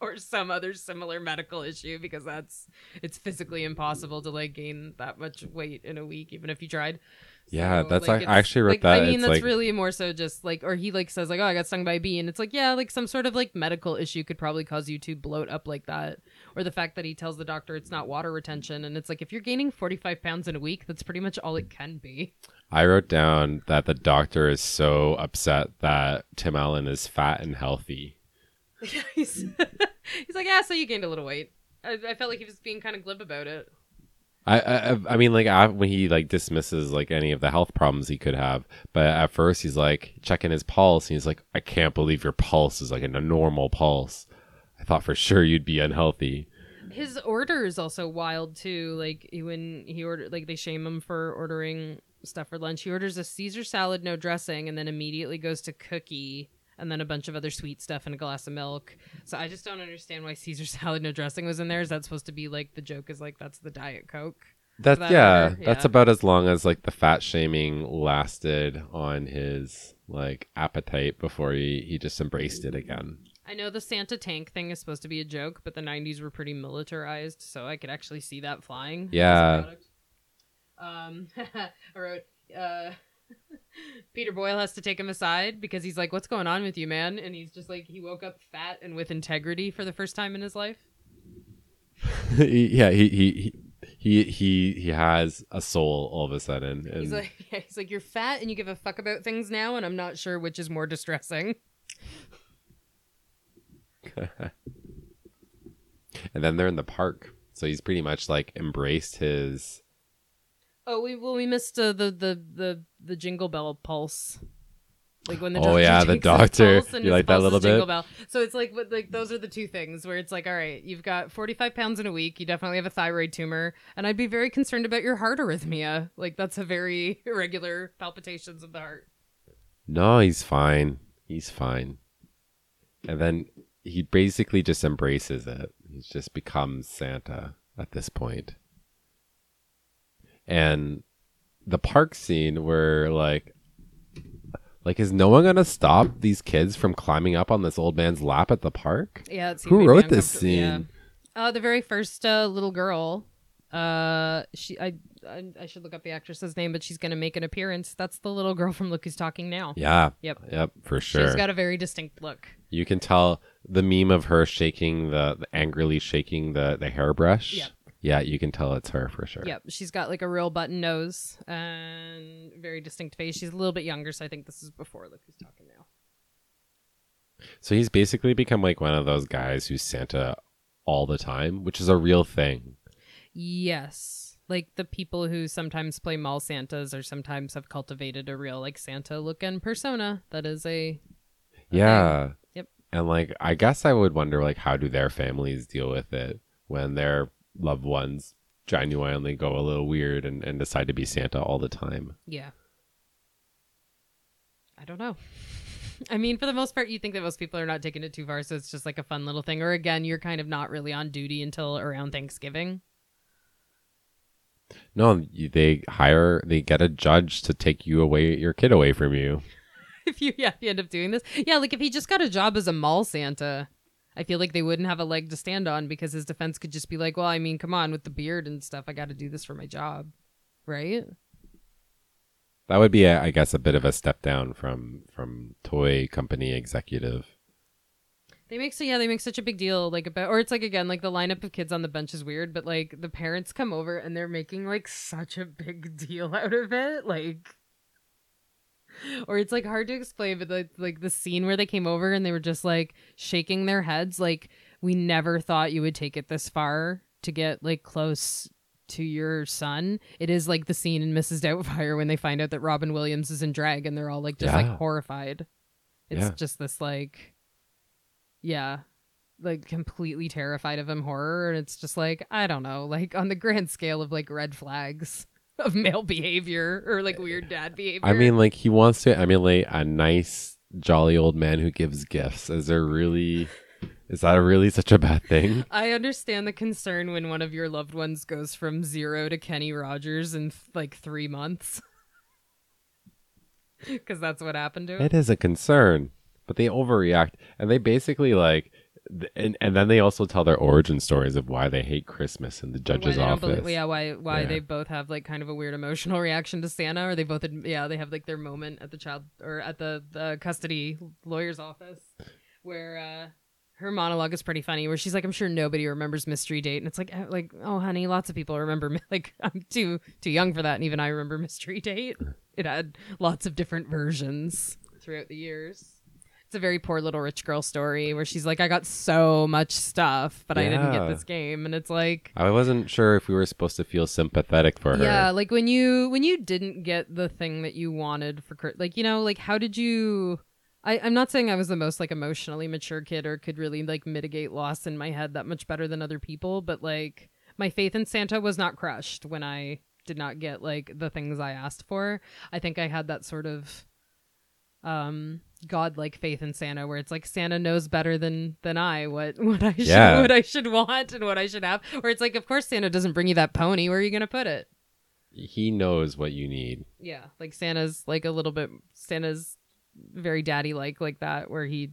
or some other similar medical issue because that's it's physically impossible to like gain that much weight in a week even if you tried Yeah, that's like- I actually wrote like, that, i mean it's that's like- really more so just like or he like says like oh i got stung by a bee and it's like yeah like some sort of like medical issue could probably cause you to bloat up like that or the fact that he tells the doctor it's not water retention and it's like if you're gaining 45 pounds in a week that's pretty much all it can be I wrote down that the doctor is so upset that Tim Allen is fat and healthy. He's, he's like, yeah, so you gained a little weight. I, I felt like he was being kind of glib about it. I, I I mean like I, when he like dismisses like any of the health problems he could have, but at first he's like checking his pulse and he's like, I can't believe your pulse is like a normal pulse. I thought for sure you'd be unhealthy. His order is also wild too. Like when he ordered, like they shame him for ordering stuff for lunch. He orders a Caesar salad, no dressing, and then immediately goes to cookie and then a bunch of other sweet stuff and a glass of milk. So I just don't understand why Caesar salad, no dressing was in there. Is that supposed to be like the joke? Is like that's the diet coke? That's that yeah, order, that's about as long as like the fat shaming lasted on his like appetite before he he just embraced it again. I know the Santa tank thing is supposed to be a joke, but the '90s were pretty militarized, so I could actually see that flying. Yeah. Um, I wrote. Uh, Peter Boyle has to take him aside because he's like, "What's going on with you, man?" And he's just like, he woke up fat and with integrity for the first time in his life. yeah, he, he he he he he has a soul all of a sudden, and He's like, yeah, he's like, "You're fat and you give a fuck about things now, and I'm not sure which is more distressing." and then they're in the park, so he's pretty much like embraced his. Oh, we well we missed uh, the the the the jingle bell pulse. Like when the Oh, doctor yeah, the doctor. You like that little bit? Bell. So it's like like those are the two things where it's like, all right, you've got 45 pounds in a week. You definitely have a thyroid tumor, and I'd be very concerned about your heart arrhythmia. Like that's a very irregular palpitations of the heart. No, he's fine. He's fine. And then he basically just embraces it. He just becomes Santa at this point. And the park scene where like like is no one gonna stop these kids from climbing up on this old man's lap at the park? Yeah, it's Who wrote this scene? Yeah. Uh, the very first uh, little girl. Uh, she I, I I should look up the actress's name, but she's gonna make an appearance. That's the little girl from Look Who's Talking Now. Yeah. Yep. Yep, for sure. She's got a very distinct look. You can tell the meme of her shaking the, the angrily shaking the the hairbrush. Yep. Yeah, you can tell it's her for sure. Yep, she's got like a real button nose and very distinct face. She's a little bit younger, so I think this is before Look Who's Talking Now. So he's basically become like one of those guys who's Santa all the time, which is a real thing. Yes, like the people who sometimes play mall Santas or sometimes have cultivated a real like Santa look and persona. That is a Yeah. Yep. And like I guess I would wonder like how do their families deal with it when their loved ones genuinely go a little weird and, and decide to be Santa all the time. yeah. I don't know. I mean, for the most part, you think that most people are not taking it too far, so it's just like a fun little thing. Or again, you're kind of not really on duty until around Thanksgiving. No, they hire they get a judge to take you away your kid away from you. if you yeah if you end up doing this yeah like if he just got a job as a mall santa i feel like they wouldn't have a leg to stand on because his defense could just be like well i mean come on with the beard and stuff. I got to do this for my job. Right? That would be, a, I guess, a bit of a step down from from toy company executive. they make so yeah they make such a big deal like about or it's like again like the lineup of kids on the bench is weird but like the parents come over and they're making like such a big deal out of it like or it's like hard to explain but like, like the scene where they came over and they were just like shaking their heads like we never thought you would take it this far to get like close to your son it is like the scene in mrs doubtfire when they find out that robin williams is in drag and they're all like just Yeah. like horrified it's Yeah. just this like yeah like completely terrified of him horror and it's just like i don't know like on the grand scale of like red flags of male behavior or like weird dad behavior I mean, like he wants to emulate a nice, jolly old man who gives gifts. Is there really? Is that really such a bad thing? I understand the concern when one of your loved ones goes from zero to Kenny Rogers in like three months. Because that's what happened to him. It is a concern, but they overreact, and they basically like, and and then they also tell their origin stories of why they hate Christmas in the judge's office. believe- yeah, why why Yeah. they both have like kind of a weird emotional reaction to Santa, or they both yeah they have like their moment at the child or at the the custody lawyer's office where uh her monologue is pretty funny where she's like i'm sure nobody remembers mystery date and it's like uh, like oh honey lots of people remember like i'm too too young for that and even i remember mystery date it had lots of different versions throughout the years it's a very poor little rich girl story where she's like i got so much stuff but i didn't get Yeah. this game and it's like I wasn't sure if we were supposed to feel sympathetic for her. yeah, like when you when you didn't get the thing that you wanted for Chris- like you know like how did you? I, I'm not saying I was the most like emotionally mature kid or could really like mitigate loss in my head that much better than other people, but like my faith in Santa was not crushed when I did not get like the things I asked for. I think I had that sort of um godlike faith in Santa where it's like Santa knows better than than I what what I should Yeah. what I should want and what I should have. Where it's like of course Santa doesn't bring you that pony. Where are you gonna put it? he knows what you need. Yeah, like Santa's like a little bit Santa's very daddy like like that where he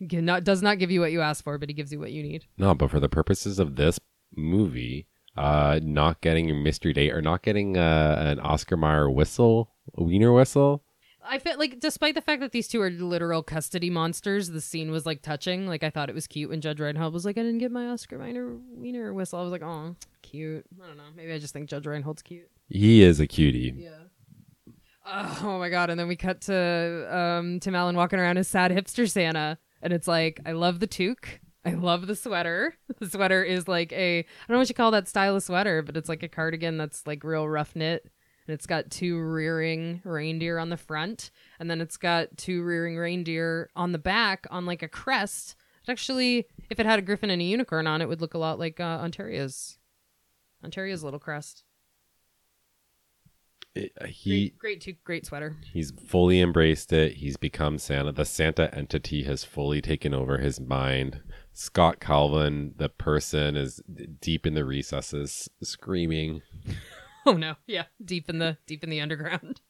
not does not give you what you ask for, but he gives you what you need. No, but for the purposes of this movie, uh, not getting your mystery date or not getting uh, an Oscar Mayer whistle, a wiener whistle. I felt like, despite the fact that these two are literal custody monsters, the scene was like touching. Like I thought it was cute when Judge Reinhold was like, "I didn't get my Oscar Wiener wiener whistle." I was like, "Oh, cute." I don't know. Maybe I just think Judge Reinhold's cute. He is a cutie. Yeah. Oh my god! And then we cut to um, Tim Allen walking around as sad hipster Santa, and it's like, I love the toque. I love the sweater. The sweater is like a I don't know what you call that style of sweater, but it's like a cardigan that's like real rough knit. It's got two rearing reindeer on the front, and then it's got two rearing reindeer on the back on like a crest. It actually, if it had a griffin and a unicorn on it, would look a lot like uh, Ontario's Ontario's little crest. It- uh, he Great, great, great sweater. he's fully embraced it. He's become Santa. The Santa entity has fully taken over his mind. Scott Calvin, the person, is deep in the recesses, screaming. Oh no, yeah, deep in the deep in the underground.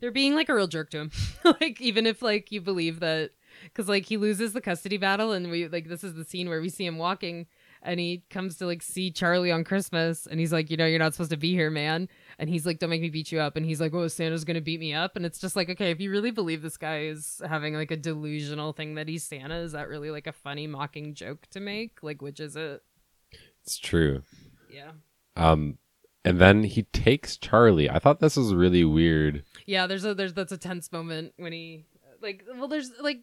They're being like a real jerk to him. like even if like you believe that cuz like he loses the custody battle and we like this is the scene where we see him walking and he comes to like see Charlie on Christmas and he's like, "You know, you're not supposed to be here, man." And he's like, "Don't make me beat you up." And he's like, "Oh, Santa's going to beat me up." And it's just like, "Okay, if you really believe this guy is having like a delusional thing that he's Santa, is that really like a funny mocking joke to make? Like which is it?" It's true. Yeah. Um, and then he takes Charlie. I thought this was really weird. Yeah, there's a there's that's a tense moment when he like well there's like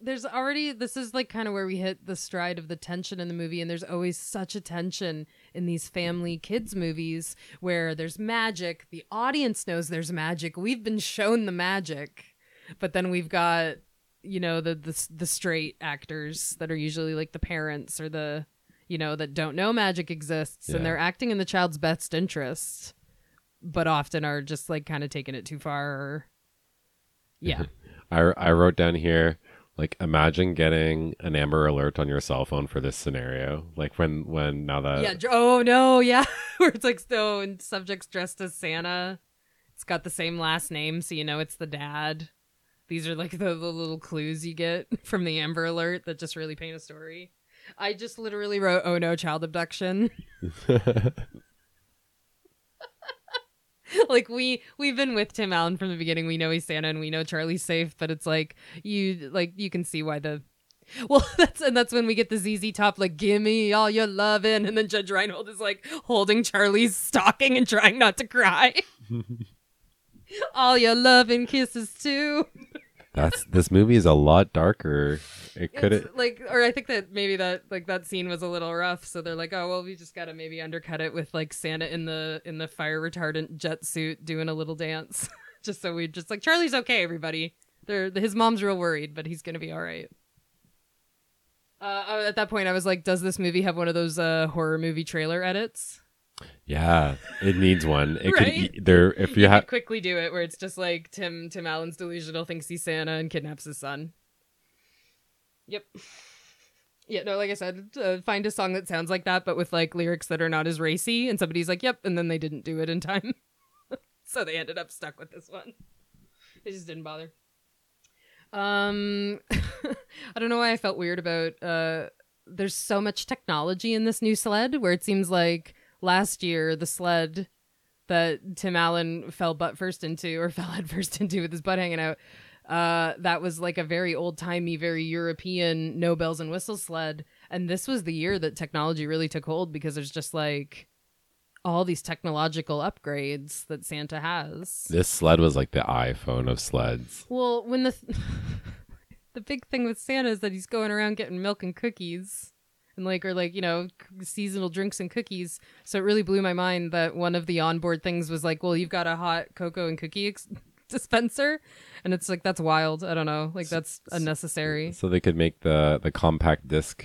there's already this is like kind of where we hit the stride of the tension in the movie and there's always such a tension in these family kids movies where there's magic, the audience knows there's magic. We've been shown the magic. But then we've got you know the the the straight actors that are usually like the parents or the you know that don't know magic exists Yeah. and they're acting in the child's best interest but often are just like kind of taking it too far or yeah. I, I wrote down here like imagine getting an amber alert on your cell phone for this scenario. Like when when now that yeah oh no yeah where it's like so and subjects dressed as santa it's got the same last name so you know it's the dad. These are like the, the little clues you get from the amber alert that just really paint a story i just literally wrote oh no child abduction like we we've been with Tim Allen from the beginning. We know he's Santa and we know Charlie's safe, but it's like you like you can see why the well that's and that's when we get the ZZ Top like gimme all your lovin' and then Judge Reinhold is like holding Charlie's stocking and trying not to cry. all your lovin' kisses too. That's this movie is a lot darker it could like or I think that maybe that like that scene was a little rough, so they're like, oh well, we just gotta maybe undercut it with like Santa in the in the fire retardant jet suit doing a little dance, just so we just like Charlie's okay, everybody. They're his mom's real worried, but he's gonna be all right. Uh, at that point, I was like, does this movie have one of those uh, horror movie trailer edits? Yeah it needs one it Right? could there if you You have quickly do it, where it's just like Tim Tim Allen's delusional thinks he's Santa and kidnaps his son. Yep. Yeah, no, like I said, uh, find a song that sounds like that, but with like lyrics that are not as racy, and somebody's like, "Yep," and then they didn't do it in time, so they ended up stuck with this one. They just didn't bother. Um, I don't know why I felt weird about. Uh, there's so much technology in this new sled, where it seems like last year the sled that Tim Allen fell butt first into or fell head first into with his butt hanging out. Uh, that was like a very old timey, very European no bells and whistles sled. And this was the year that technology really took hold because there's just like all these technological upgrades that Santa has. this sled was like the iphone of sleds Well, when the the big thing with Santa is that he's going around getting milk and cookies and like or like, you know, seasonal drinks and cookies. So it really blew my mind that one of the onboard things was like, well, you've got a hot cocoa and cookie ex- dispenser and it's like that's wild. I don't know. Like that's unnecessary. so they could make the the compact disc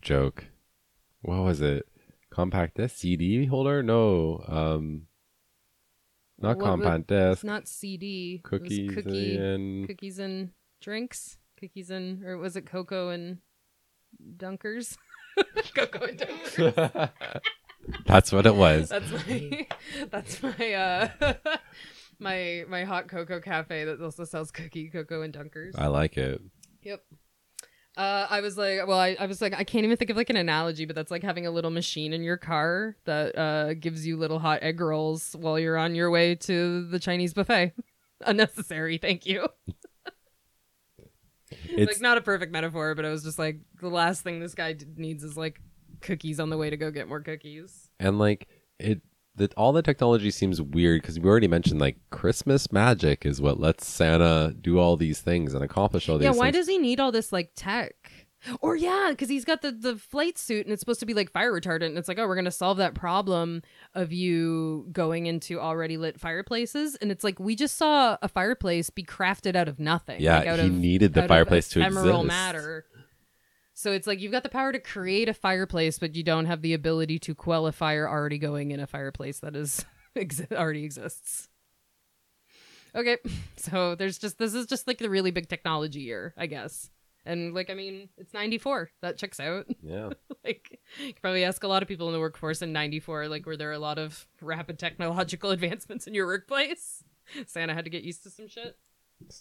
joke what was it compact disc cd holder no um not What would- compact It's disc not CD. It was cookies cookie and cookies and drinks. Cookies and or was it cocoa and dunkers? cocoa and dunkers. that's what it was That's my that's my uh my my hot cocoa cafe that also sells cookie, cocoa, and dunkers. i like it Yep. Uh, I was like, well, I, I was like, I can't even think of like an analogy, but that's like having a little machine in your car that uh, gives you little hot egg rolls while you're on your way to the Chinese buffet. Unnecessary, thank you. It's like not a perfect metaphor, but I was just like, the last thing this guy d- needs is like cookies on the way to go get more cookies. and like it that all the technology seems weird because we already mentioned like Christmas magic is what lets Santa do all these things and accomplish all these Yeah, why things. does he need all this like tech? Or yeah, because he's got the the flight suit and it's supposed to be like fire retardant. And it's like, oh, we're gonna solve that problem of you going into already lit fireplaces. And it's like we just saw a fireplace be crafted out of nothing. yeah, like, out he of, needed the fireplace to ephemeral exist. matter. So it's like you've got the power to create a fireplace, but you don't have the ability to quell a fire already going in a fireplace that is already exists. Okay, so there's just this is just like the really big technology year, I guess. And like I mean, it's 94. That checks out. Yeah. like you could probably ask a lot of people in the workforce in 94 like were there a lot of rapid technological advancements in your workplace? Santa had to get used to some shit.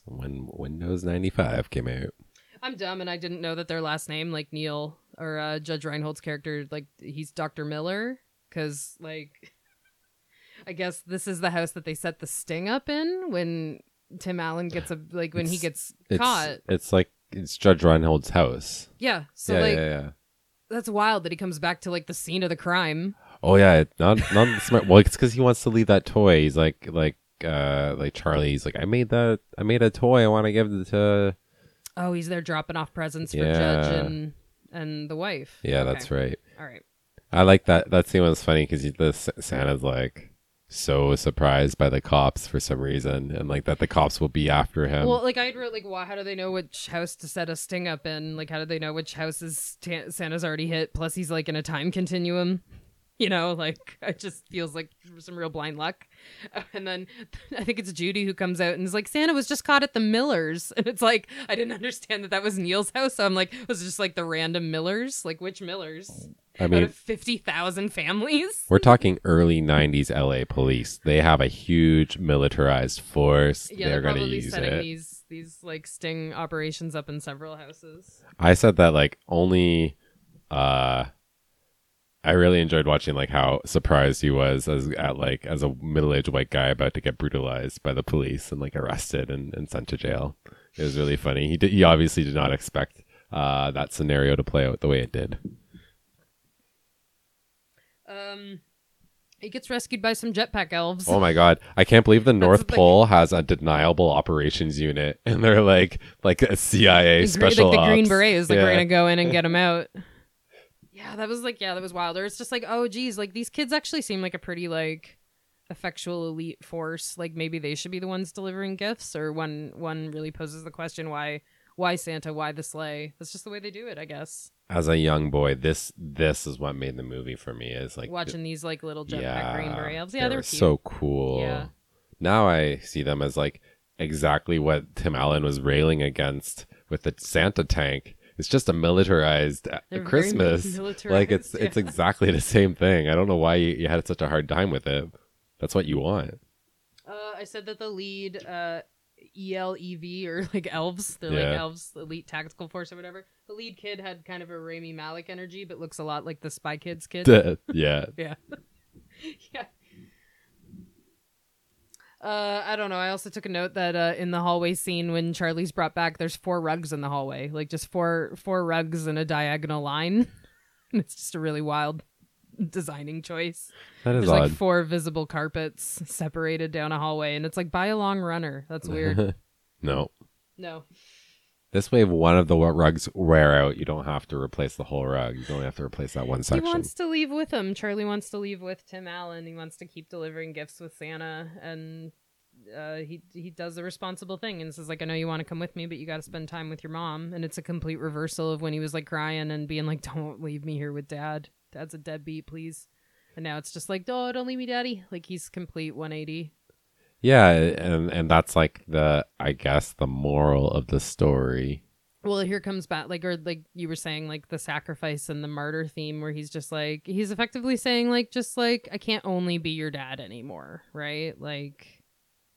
When Windows 95 came out. I'm dumb and I didn't know that their last name, like Neil or uh, Judge Reinhold's character, like he's Dr. Miller, because like I guess this is the house that they set the sting up in when Tim Allen gets a like when he It's- gets It's caught. it's like it's Judge Reinhold's house. Yeah, so yeah, like yeah, yeah. that's wild that he comes back to like the scene of the crime. Oh yeah, not not smart. Well, it's because he wants to leave that toy. He's like like uh like Charlie. He's like, I made that. I made a toy. I want to give it to. Oh, he's there dropping off presents for Yeah. Judge and and the wife. Yeah, Okay. that's right. All right. I like that. That scene was funny because the Santa's like so surprised by the cops for some reason, and like that the cops will be after him. Well, like I wrote, like, why? How do they know which house to set a sting up in? Like, how do they know which houses ta- Santa's already hit? Plus, he's like in a time continuum. You know, like it just feels like some real blind luck. And then I think it's Judy who comes out and is like, Santa was just caught at the Millers, and it's like I didn't understand that that was Neil's house. So I'm like, was it just like the random Millers? Like which Millers? I mean, fifty thousand families. we're talking early '90s LA police. They have a huge militarized force. Yeah, they're they're, going to use setting it. these these like sting operations up in several houses. I said that like only uh I really enjoyed watching like how surprised he was as at like as a middle-aged white guy about to get brutalized by the police and like arrested and, and sent to jail. It was really funny. He did he obviously did not expect uh that scenario to play out the way it did. Um, he gets rescued by some jetpack elves. Oh my god. I can't believe the North the. Pole has a deniable operations unit and they're like like a CIA gre- special like the Green. Berets, like Yeah. we're gonna go in and get him out. Yeah, that was like yeah, that was wild. Or it's just like oh geez, like these kids actually seem like a pretty like effectual elite force. Like maybe they should be the ones delivering gifts. Or one one really poses the question why why Santa, why the sleigh? That's just the way they do it, I guess. As a young boy, this this is what made the movie for me is like Watching these like little jetpack yeah, Green Beret elves. Yeah, they they're were cute. so cool. Yeah. Now I see them as like exactly what Tim Allen was railing against with the Santa tank. It's just a militarized uh, They're Christmas. militarized, like it's it's exactly the same thing. I don't know why you, you had such a hard time with it. That's what you want. Uh, I said that the lead uh, ELEV or like elves, they're Yeah. like elves, elite tactical force or whatever. The lead kid had kind of a Rami Malek energy, but looks a lot like the Spy Kids kid. yeah. yeah, yeah. Uh, I don't know. I also took a note that uh, in the hallway scene when Charlie's brought back, there's four rugs in the hallway, like just four four rugs in a diagonal line. and it's just a really wild designing choice. That is There's odd. like four visible carpets separated down a hallway, and it's like by a long runner. That's weird. no. no. This way, if one of the rugs wear out, you don't have to replace the whole rug. You only have to replace that one section. He wants to leave with him. Charlie wants to leave with Tim Allen. He wants to keep delivering gifts with Santa, and uh, he he does the responsible thing and says like, "I know you want to come with me, but you got to spend time with your mom." And it's a complete reversal of when he was like crying and being like, "Don't leave me here with Dad. Dad's a deadbeat, please." And now it's just like, "Oh, don't leave me, Daddy." Like he's complete 180. Yeah, and and that's like the I guess the moral of the story. Well, here comes back, like, or like you were saying, like the sacrifice and the martyr theme, where he's just like, he's effectively saying, like, just like, I can't only be your dad anymore, right? Like,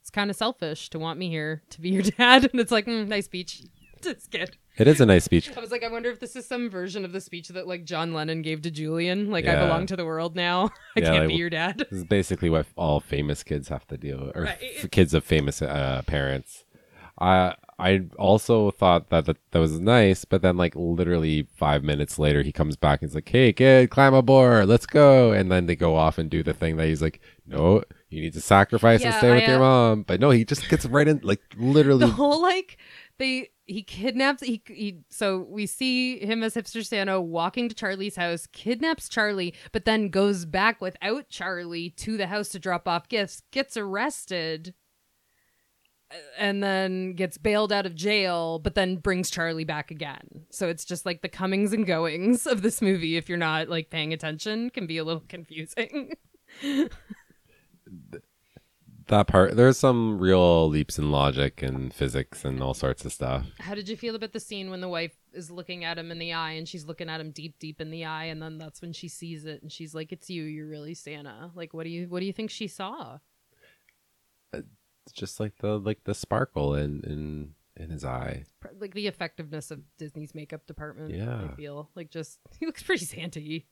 it's kind of selfish to want me here to be your dad. And it's like, mm, nice speech. Just kid. It is a nice speech. I was like, I wonder if this is some version of the speech that like John Lennon gave to Julian. Like, I belong to the world now. I Yeah, can't like, be your dad. This is basically what all famous kids have to deal with, or Right. f- kids of famous uh, parents. I I also thought that, that that was nice, but then like literally five minutes later, he comes back and he's like, "Hey kid, climb aboard, let's go!" And then they go off and do the thing that he's like, "No, you need to sacrifice and Yeah, stay with I, your uh, mom." But no, he just gets right in, like literally. the whole like they he kidnaps he, he so we see him as hipster santa walking to charlie's house kidnaps charlie but then goes back without charlie to the house to drop off gifts gets arrested and then gets bailed out of jail but then brings charlie back again. So it's just like the comings and goings of this movie if you're not like paying attention can be a little confusing that part, there's some real leaps in logic and physics and all sorts of stuff. How did you feel about the scene when the wife is looking at him in the eye and she's looking at him deep, deep in the eye, and then that's when she sees it and she's like, "It's you. You're really Santa." Like, what do you what do you think she saw? It's just like the like the sparkle in in in his eye. Like the effectiveness of Disney's makeup department. Yeah. I feel like just he looks pretty Santa-y.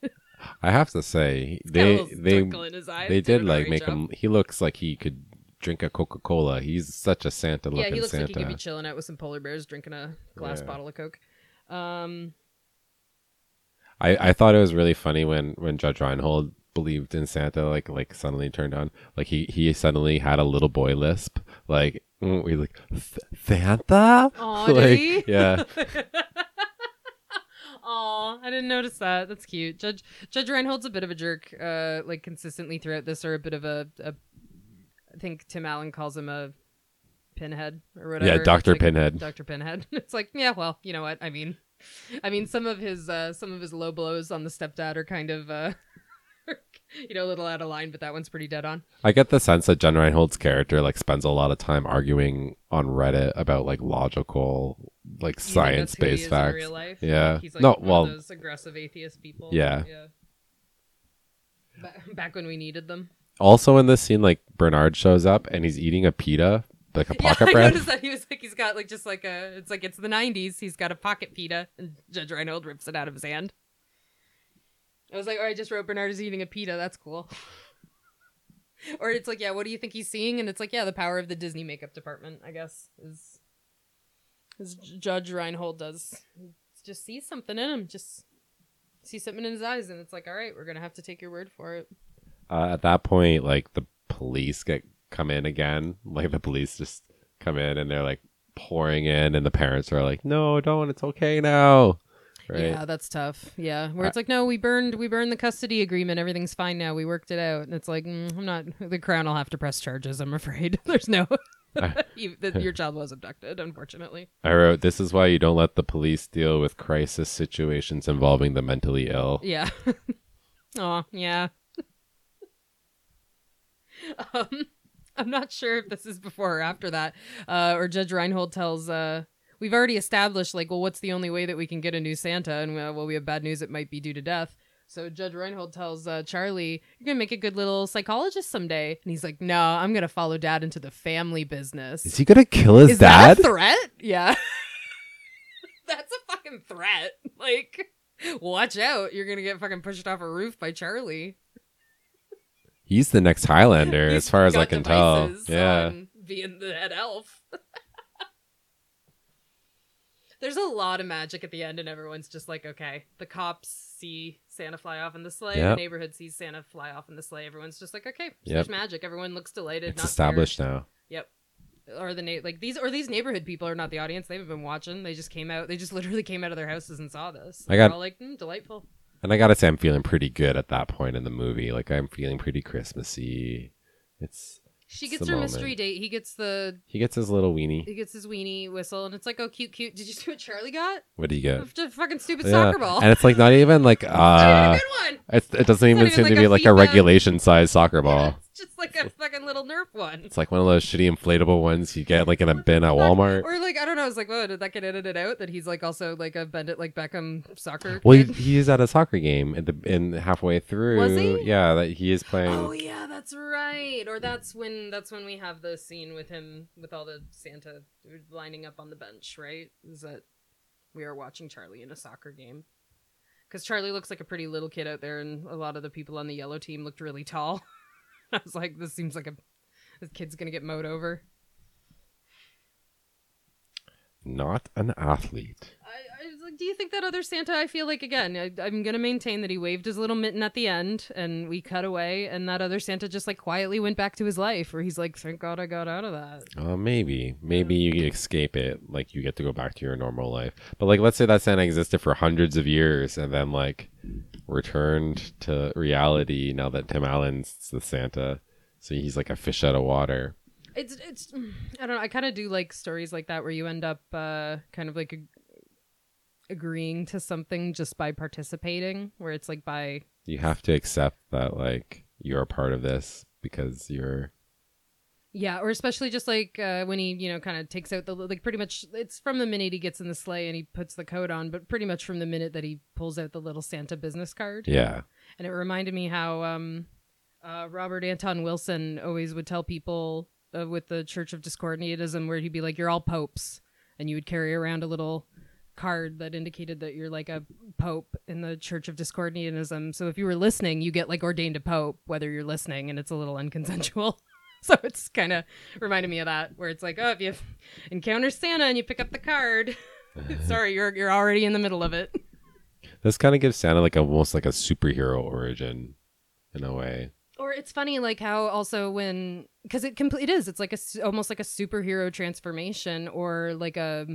I have to say, they they in his eye. they did like make him. He looks like he could drink a Coca Cola. He's such a Santa looking. Yeah, he looks Santa. like he could be chilling out with some polar bears, drinking a glass Yeah. bottle of Coke. Um, I I thought it was really funny when when Judge Reinhold believed in Santa. Like like suddenly turned on. Like he he suddenly had a little boy lisp. Like mm, we like Santa. Like, did he? Yeah. Aw, I didn't notice that. That's cute. Judge Judge Reinhold's a bit of a jerk, uh, like consistently throughout this, or a bit of a, a I think Tim Allen calls him a pinhead or whatever. Yeah, Dr. like Pinhead. Dr. Pinhead. It's like, yeah, well, you know what? I mean, I mean, some of his uh, some of his low blows on the stepdad are kind of, uh, you know, a little out of line, but that one's pretty dead on. I get the sense that Judge Reinhold's character like spends a lot of time arguing on Reddit about like logical, like science that's who he based facts. real life? Yeah. Like, he's like No, one well- of those aggressive atheist people. Yeah. yeah. Ba- back when we needed them. Also in this scene, like Bernard shows up and he's eating a pita, like a pocket yeah, I bread. noticed that he was like he's got like just like a it's like it's the '90s. He's got a pocket pita, and Judge Reinhold rips it out of his hand. I was like, oh, I just wrote Bernard is eating a pita. That's cool. or it's like, yeah, what do you think he's seeing? And it's like, yeah, the power of the Disney makeup department, I guess, is is Judge Reinhold does just see something in him, just see something in his eyes, and it's like, all right, we're gonna have to take your word for it. uh, at that point, like the police get come in again. Like the police just come in and they're like pouring in, and the parents are like, "No, don't. It's okay now." Right? Yeah, that's tough. Yeah, where it's like, no, we burned, we burned the custody agreement. Everything's fine now. We worked it out, and it's like, mm, I'm not. The crown will have to press charges. I'm afraid. There's no. you, your child was abducted, unfortunately. I wrote, "This is why you don't let the police deal with crisis situations involving the mentally ill." Yeah. oh, yeah. um, I'm not sure if this is before or after that, uh, or Judge Reinhold tells. Uh, we've already established, like, well, what's the only way that we can get a new Santa? And uh, well, we have bad news; it might be due to death. So Judge Reinhold tells uh, Charlie, "You're gonna make a good little psychologist someday." And he's like, "No, I'm gonna follow Dad into the family business." Is he gonna kill his Is dad? that a threat? Yeah. That's a fucking threat. Like, watch out. You're going to get fucking pushed off a roof by Charlie. He's the next Highlander, as far as I can tell. Yeah. Being the head elf. There's a lot of magic at the end, and everyone's just like, okay. The cops see Santa fly off in the sleigh. Yep. The neighborhood sees Santa fly off in the sleigh. Everyone's just like, okay, Yep. there's magic. Everyone looks delighted. It's not established scared. now. Yep. Or the na- like these or these neighborhood people are not the audience. They haven't been watching. They just came out. They just literally came out of their houses and saw this. I They're got- all like mm, delightful. And I gotta say, I'm feeling pretty good at that point in the movie. Like I'm feeling pretty Christmassy. It's She gets her mystery date. He gets the he gets his little weenie. he gets his weenie whistle, and it's like, oh, cute, cute. Did you see what Charlie got? What do you get? Just a fucking stupid soccer ball. And it's like not even like not even uh a good one. it's, it doesn't even not seem even to like be a like a FIFA. regulation size soccer ball. just like a fucking little Nerf one. It's like one of those shitty inflatable ones you get like in a bin at Walmart. Or like I don't know. I was like, whoa, did that get edited out? That he's like also like a bend it like Beckham soccer. Well, he, kid? he is at a soccer game at the in halfway through. Was he? Yeah, that he is playing. Oh yeah, that's right. Or that's when that's when we have the scene with him with all the Santa lining up on the bench, right? Is that we are watching Charlie in a soccer game? Because Charlie looks like a pretty little kid out there, and a lot of the people on the yellow team looked really tall. I was like, this seems like a this kid's gonna get mowed over. Not an athlete. I, I was like, do you think that other Santa? I feel like again, I, I'm gonna maintain that he waved his little mitten at the end, and we cut away, and that other Santa just like quietly went back to his life, where he's like, thank God I got out of that. Uh, maybe, maybe you escape it. Like you get to go back to your normal life. But like, let's say that Santa existed for hundreds of years and then like returned to reality now that Tim Allen's the Santa. So he's like a fish out of water. It's it's I don't know. I kind of do like stories like that where you end up uh, kind of like agreeing to something just by participating, where it's like by You have to accept that like you're a part of this because you're Yeah, or especially just like uh, when he, you know, kind of takes out the like pretty much it's from the minute he gets in the sleigh and he puts the coat on, but pretty much from the minute that he pulls out the little Santa business card. yeah. And it reminded me how um, uh, Robert Anton Wilson always would tell people uh, with the Church of Discordianism, where he'd be like, "You're all popes," and you would carry around a little card that indicated that you're like a pope in the Church of Discordianism. So if you were listening, you get like ordained a pope, whether you're listening, and it's a little unconsensual. so it's kind of reminded me of that, where it's like, oh, if you encounter Santa and you pick up the card, sorry, you're you're already in the middle of it. This kind of gives Santa like almost like a superhero origin in a way. Or it's funny, like how also when because it compl- it is it's like a almost like a superhero transformation or like a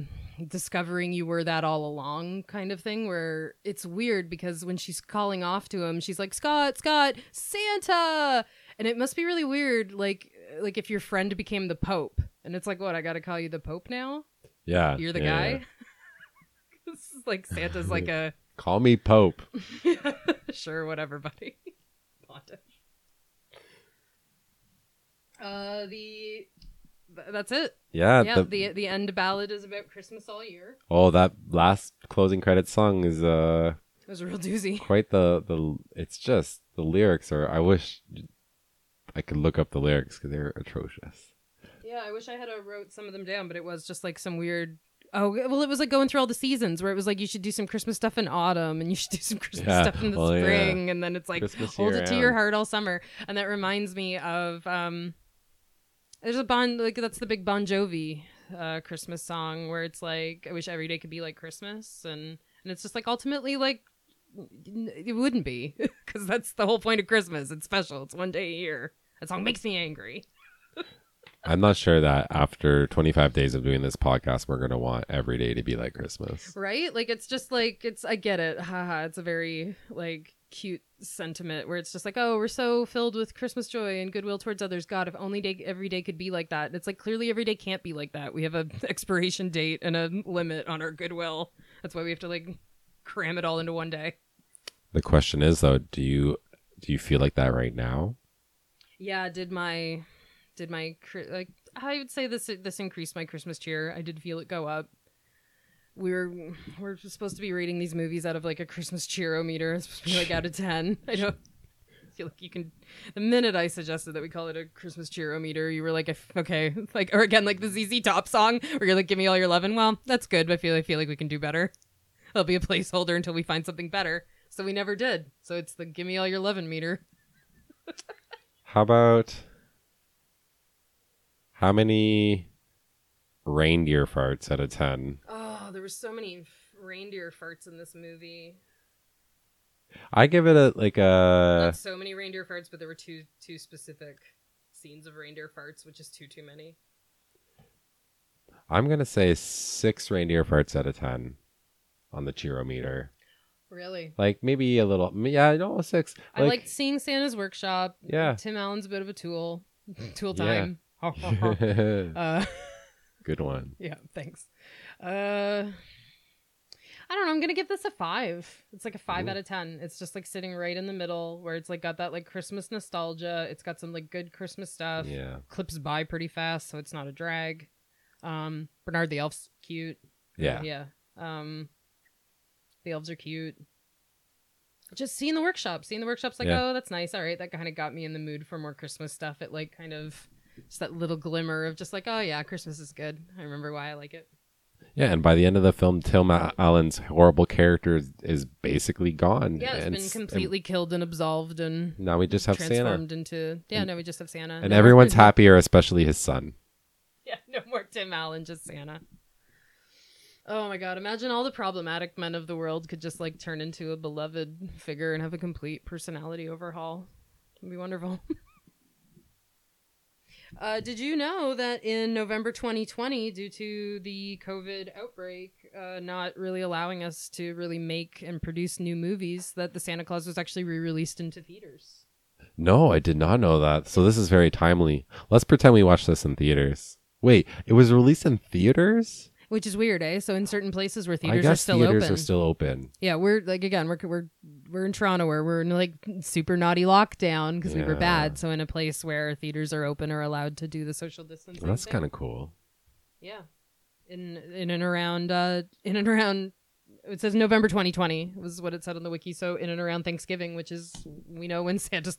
discovering you were that all along kind of thing. Where it's weird because when she's calling off to him, she's like Scott, Scott, Santa, and it must be really weird, like like if your friend became the Pope, and it's like, what I got to call you the Pope now? Yeah. You're the yeah, guy. yeah. this is like Santa's like a Call me Pope. sure, whatever, buddy. Uh, the that's it. Yeah. yeah, the, the the end ballad is about Christmas all year. oh, that last closing credit song is uh It was a real doozy. quite the the. It's just the lyrics are. I wish I could look up the lyrics because they're atrocious. Yeah, I wish I had uh, wrote some of them down, but it was just like some weird. Oh well, it was like going through all the seasons where it was like you should do some Christmas stuff in autumn and you should do some Christmas Yeah, stuff in the well, yeah. spring, and then it's like Christmas hold it to your heart all summer. And that reminds me of um, there's a Bon like that's the big Bon Jovi uh Christmas song where it's like I wish every day could be like Christmas, and and it's just like ultimately like it wouldn't be because that's the whole point of Christmas. It's special. It's one day a year. That song makes me angry. I'm not sure that after 25 days of doing this podcast, we're gonna want every day to be like Christmas. right like it's just like it's i get it haha it's a very like cute sentiment where it's just like oh we're so filled with christmas joy and goodwill towards others. God if only day every day could be like that. It's like clearly every day can't be like that. We have a expiration date and a limit on our goodwill. That's why we have to like cram it all into one day. The question is though, do you do you feel like that right now? yeah did my did my like i would say this this increased my christmas cheer. I did feel it go up we were we're supposed to be rating these movies out of like a christmas cheerometer it's supposed to be like out of 10 i don't feel like you can the minute i suggested that we call it a christmas cheerometer you were like okay. Like or again like the zz top song where you're like give me all your lovin' well that's good but i feel i feel like we can do better. It'll be a placeholder until we find something better. So we never did. So it's the give me all your lovin' meter. How about how many reindeer farts out of 10? Oh, there were so many reindeer farts in this movie. I give it a like a Not so many reindeer farts, but there were two two specific scenes of reindeer farts, which is too too many. I'm gonna say six reindeer farts out of ten on the cheerometer. Really, Like maybe a little, yeah, no six. I liked seeing Santa's workshop. Yeah. Tim Allen's a bit of a tool. Tool Yeah. time. uh, Good one. yeah, thanks. Uh, I don't know. I'm gonna give this a five. It's like a five Ooh. out of ten. It's just like sitting right in the middle, where it's like got that like Christmas nostalgia. It's got some like good Christmas stuff. Yeah. Clips by pretty fast, so it's not a drag. Um, Bernard the elf's cute. Yeah. yeah. Um, the elves are cute. Just seeing the workshop, seeing the workshop's like, Yeah. oh, that's nice. All right, that kind of got me in the mood for more Christmas stuff. It like kind of just that little glimmer of just like, oh yeah, Christmas is good. I remember why I like it. Yeah, and by the end of the film, Tim Allen's horrible character is, is basically gone. Yeah, it's and been completely killed and absolved and and now we just have Santa, transformed into yeah. No, we just have Santa, and No everyone's happier, especially his son. Yeah, no more Tim Allen, just Santa. Oh my god, imagine all the problematic men of the world could just like turn into a beloved figure and have a complete personality overhaul. It'd be wonderful. Uh, did you know that in November 2020, due to the COVID outbreak uh, not really allowing us to really make and produce new movies, that the Santa Clause was actually re-released into theaters? No, I did not know that. So this is very timely. Let's pretend we watched this in theaters. Wait, it was released in theaters? Which is weird, eh? So in certain places where I theaters guess are still theaters open, are still open. Yeah, we're like again, we're we're we're in Toronto where we're in like super naughty lockdown because we were bad. So in a place where theaters are open or allowed to do the social distancing. That's kind of cool. yeah. In in and around uh in and around it says November 2020 was what it said on the wiki. So in and around Thanksgiving, which is we know when Santa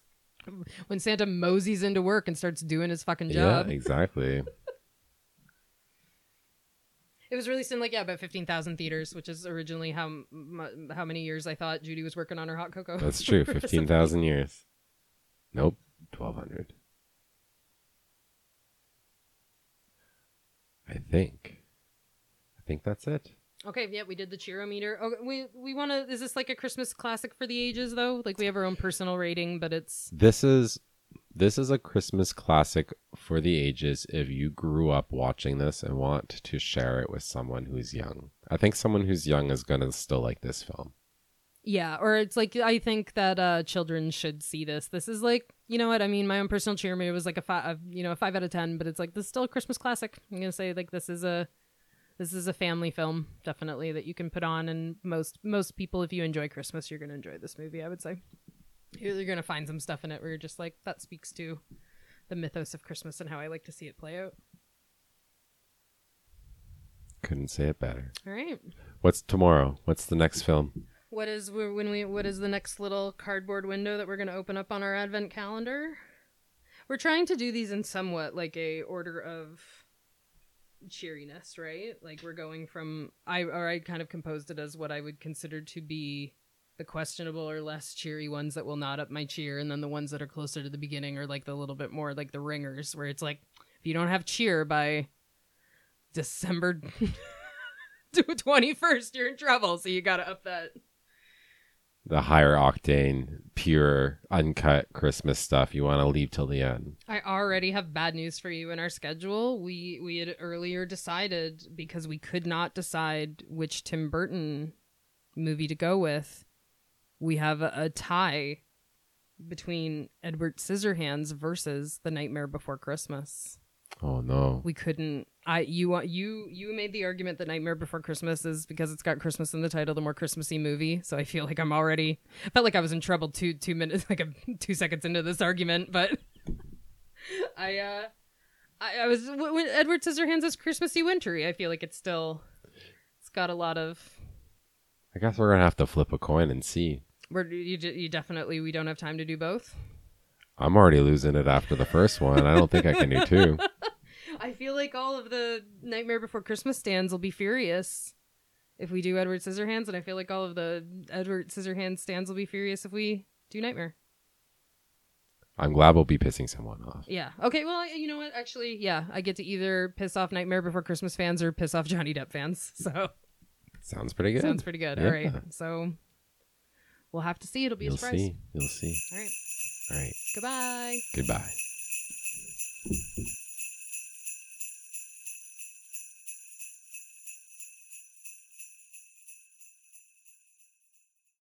when Santa moseys into work and starts doing his fucking job. Yeah, exactly. It was released in like yeah about 15,000 theaters, which is originally how m- how many years I thought Judy was working on her hot cocoa. That's true. 15,000 years. Nope. 1,200. I think. I think that's it. Okay, yeah, we did the cheerometer. Oh, we we want to. Is this like a Christmas classic for the ages though? Like we have our own personal rating, but it's This is this is a Christmas classic for the ages if you grew up watching this and want to share it with someone who's young. I think someone who's young is going to still like this film. yeah, or it's like I think that uh children should see this. This is like you know what I mean. My own personal cheerometer was like a five, you know, a five out of ten, but it's like this is still a Christmas classic. I'm gonna say like this is a this is a family film definitely that you can put on, and most most people, if you enjoy Christmas, you're gonna enjoy this movie. I would say you're, gonna find some stuff in it where you're just like that speaks to the mythos of Christmas and how I like to see it play out. Couldn't say it better. All right. What's tomorrow? What's the next film? What is when we what is the next little cardboard window that we're going to open up on our advent calendar? We're trying to do these in somewhat like a order of cheeriness, right? Like we're going from I or I kind of composed it as what I would consider to be the questionable or less cheery ones that will not up my cheer and then the ones that are closer to the beginning are like the little bit more like the ringers where it's like if you don't have cheer by December 21st you're in trouble so you got to up that The higher octane, pure, uncut Christmas stuff you want to leave till the end. I already have bad news for you in our schedule. We we had earlier decided because we could not decide which Tim Burton movie to go with. We have a, a tie between Edward Scissorhands versus The Nightmare Before Christmas. Oh no. We couldn't. I you want you you made the argument that Nightmare Before Christmas is because it's got Christmas in the title, the more Christmassy movie. So I feel like I'm already I felt like I was in trouble two two minutes like a, two seconds into this argument, but I uh I, I was when Edward Scissorhands is Christmassy wintry. I feel like it's still it's got a lot of I guess we're going to have to flip a coin and see. We're you, you definitely we don't have time to do both. I'm already losing it after the first one. I don't think I can do two. I feel like all of the Nightmare Before Christmas stands will be furious if we do Edward Scissorhands, and I feel like all of the Edward Scissorhands stands will be furious if we do Nightmare. I'm glad we'll be pissing someone off. Yeah. Okay. Well, you know what? Actually, yeah, I get to either piss off Nightmare Before Christmas fans or piss off Johnny Depp fans. So Sounds pretty good. sounds pretty good. Yeah. All right. So We'll have to see. It'll be You'll a surprise. See. You'll see. All right. All right. Goodbye. Goodbye.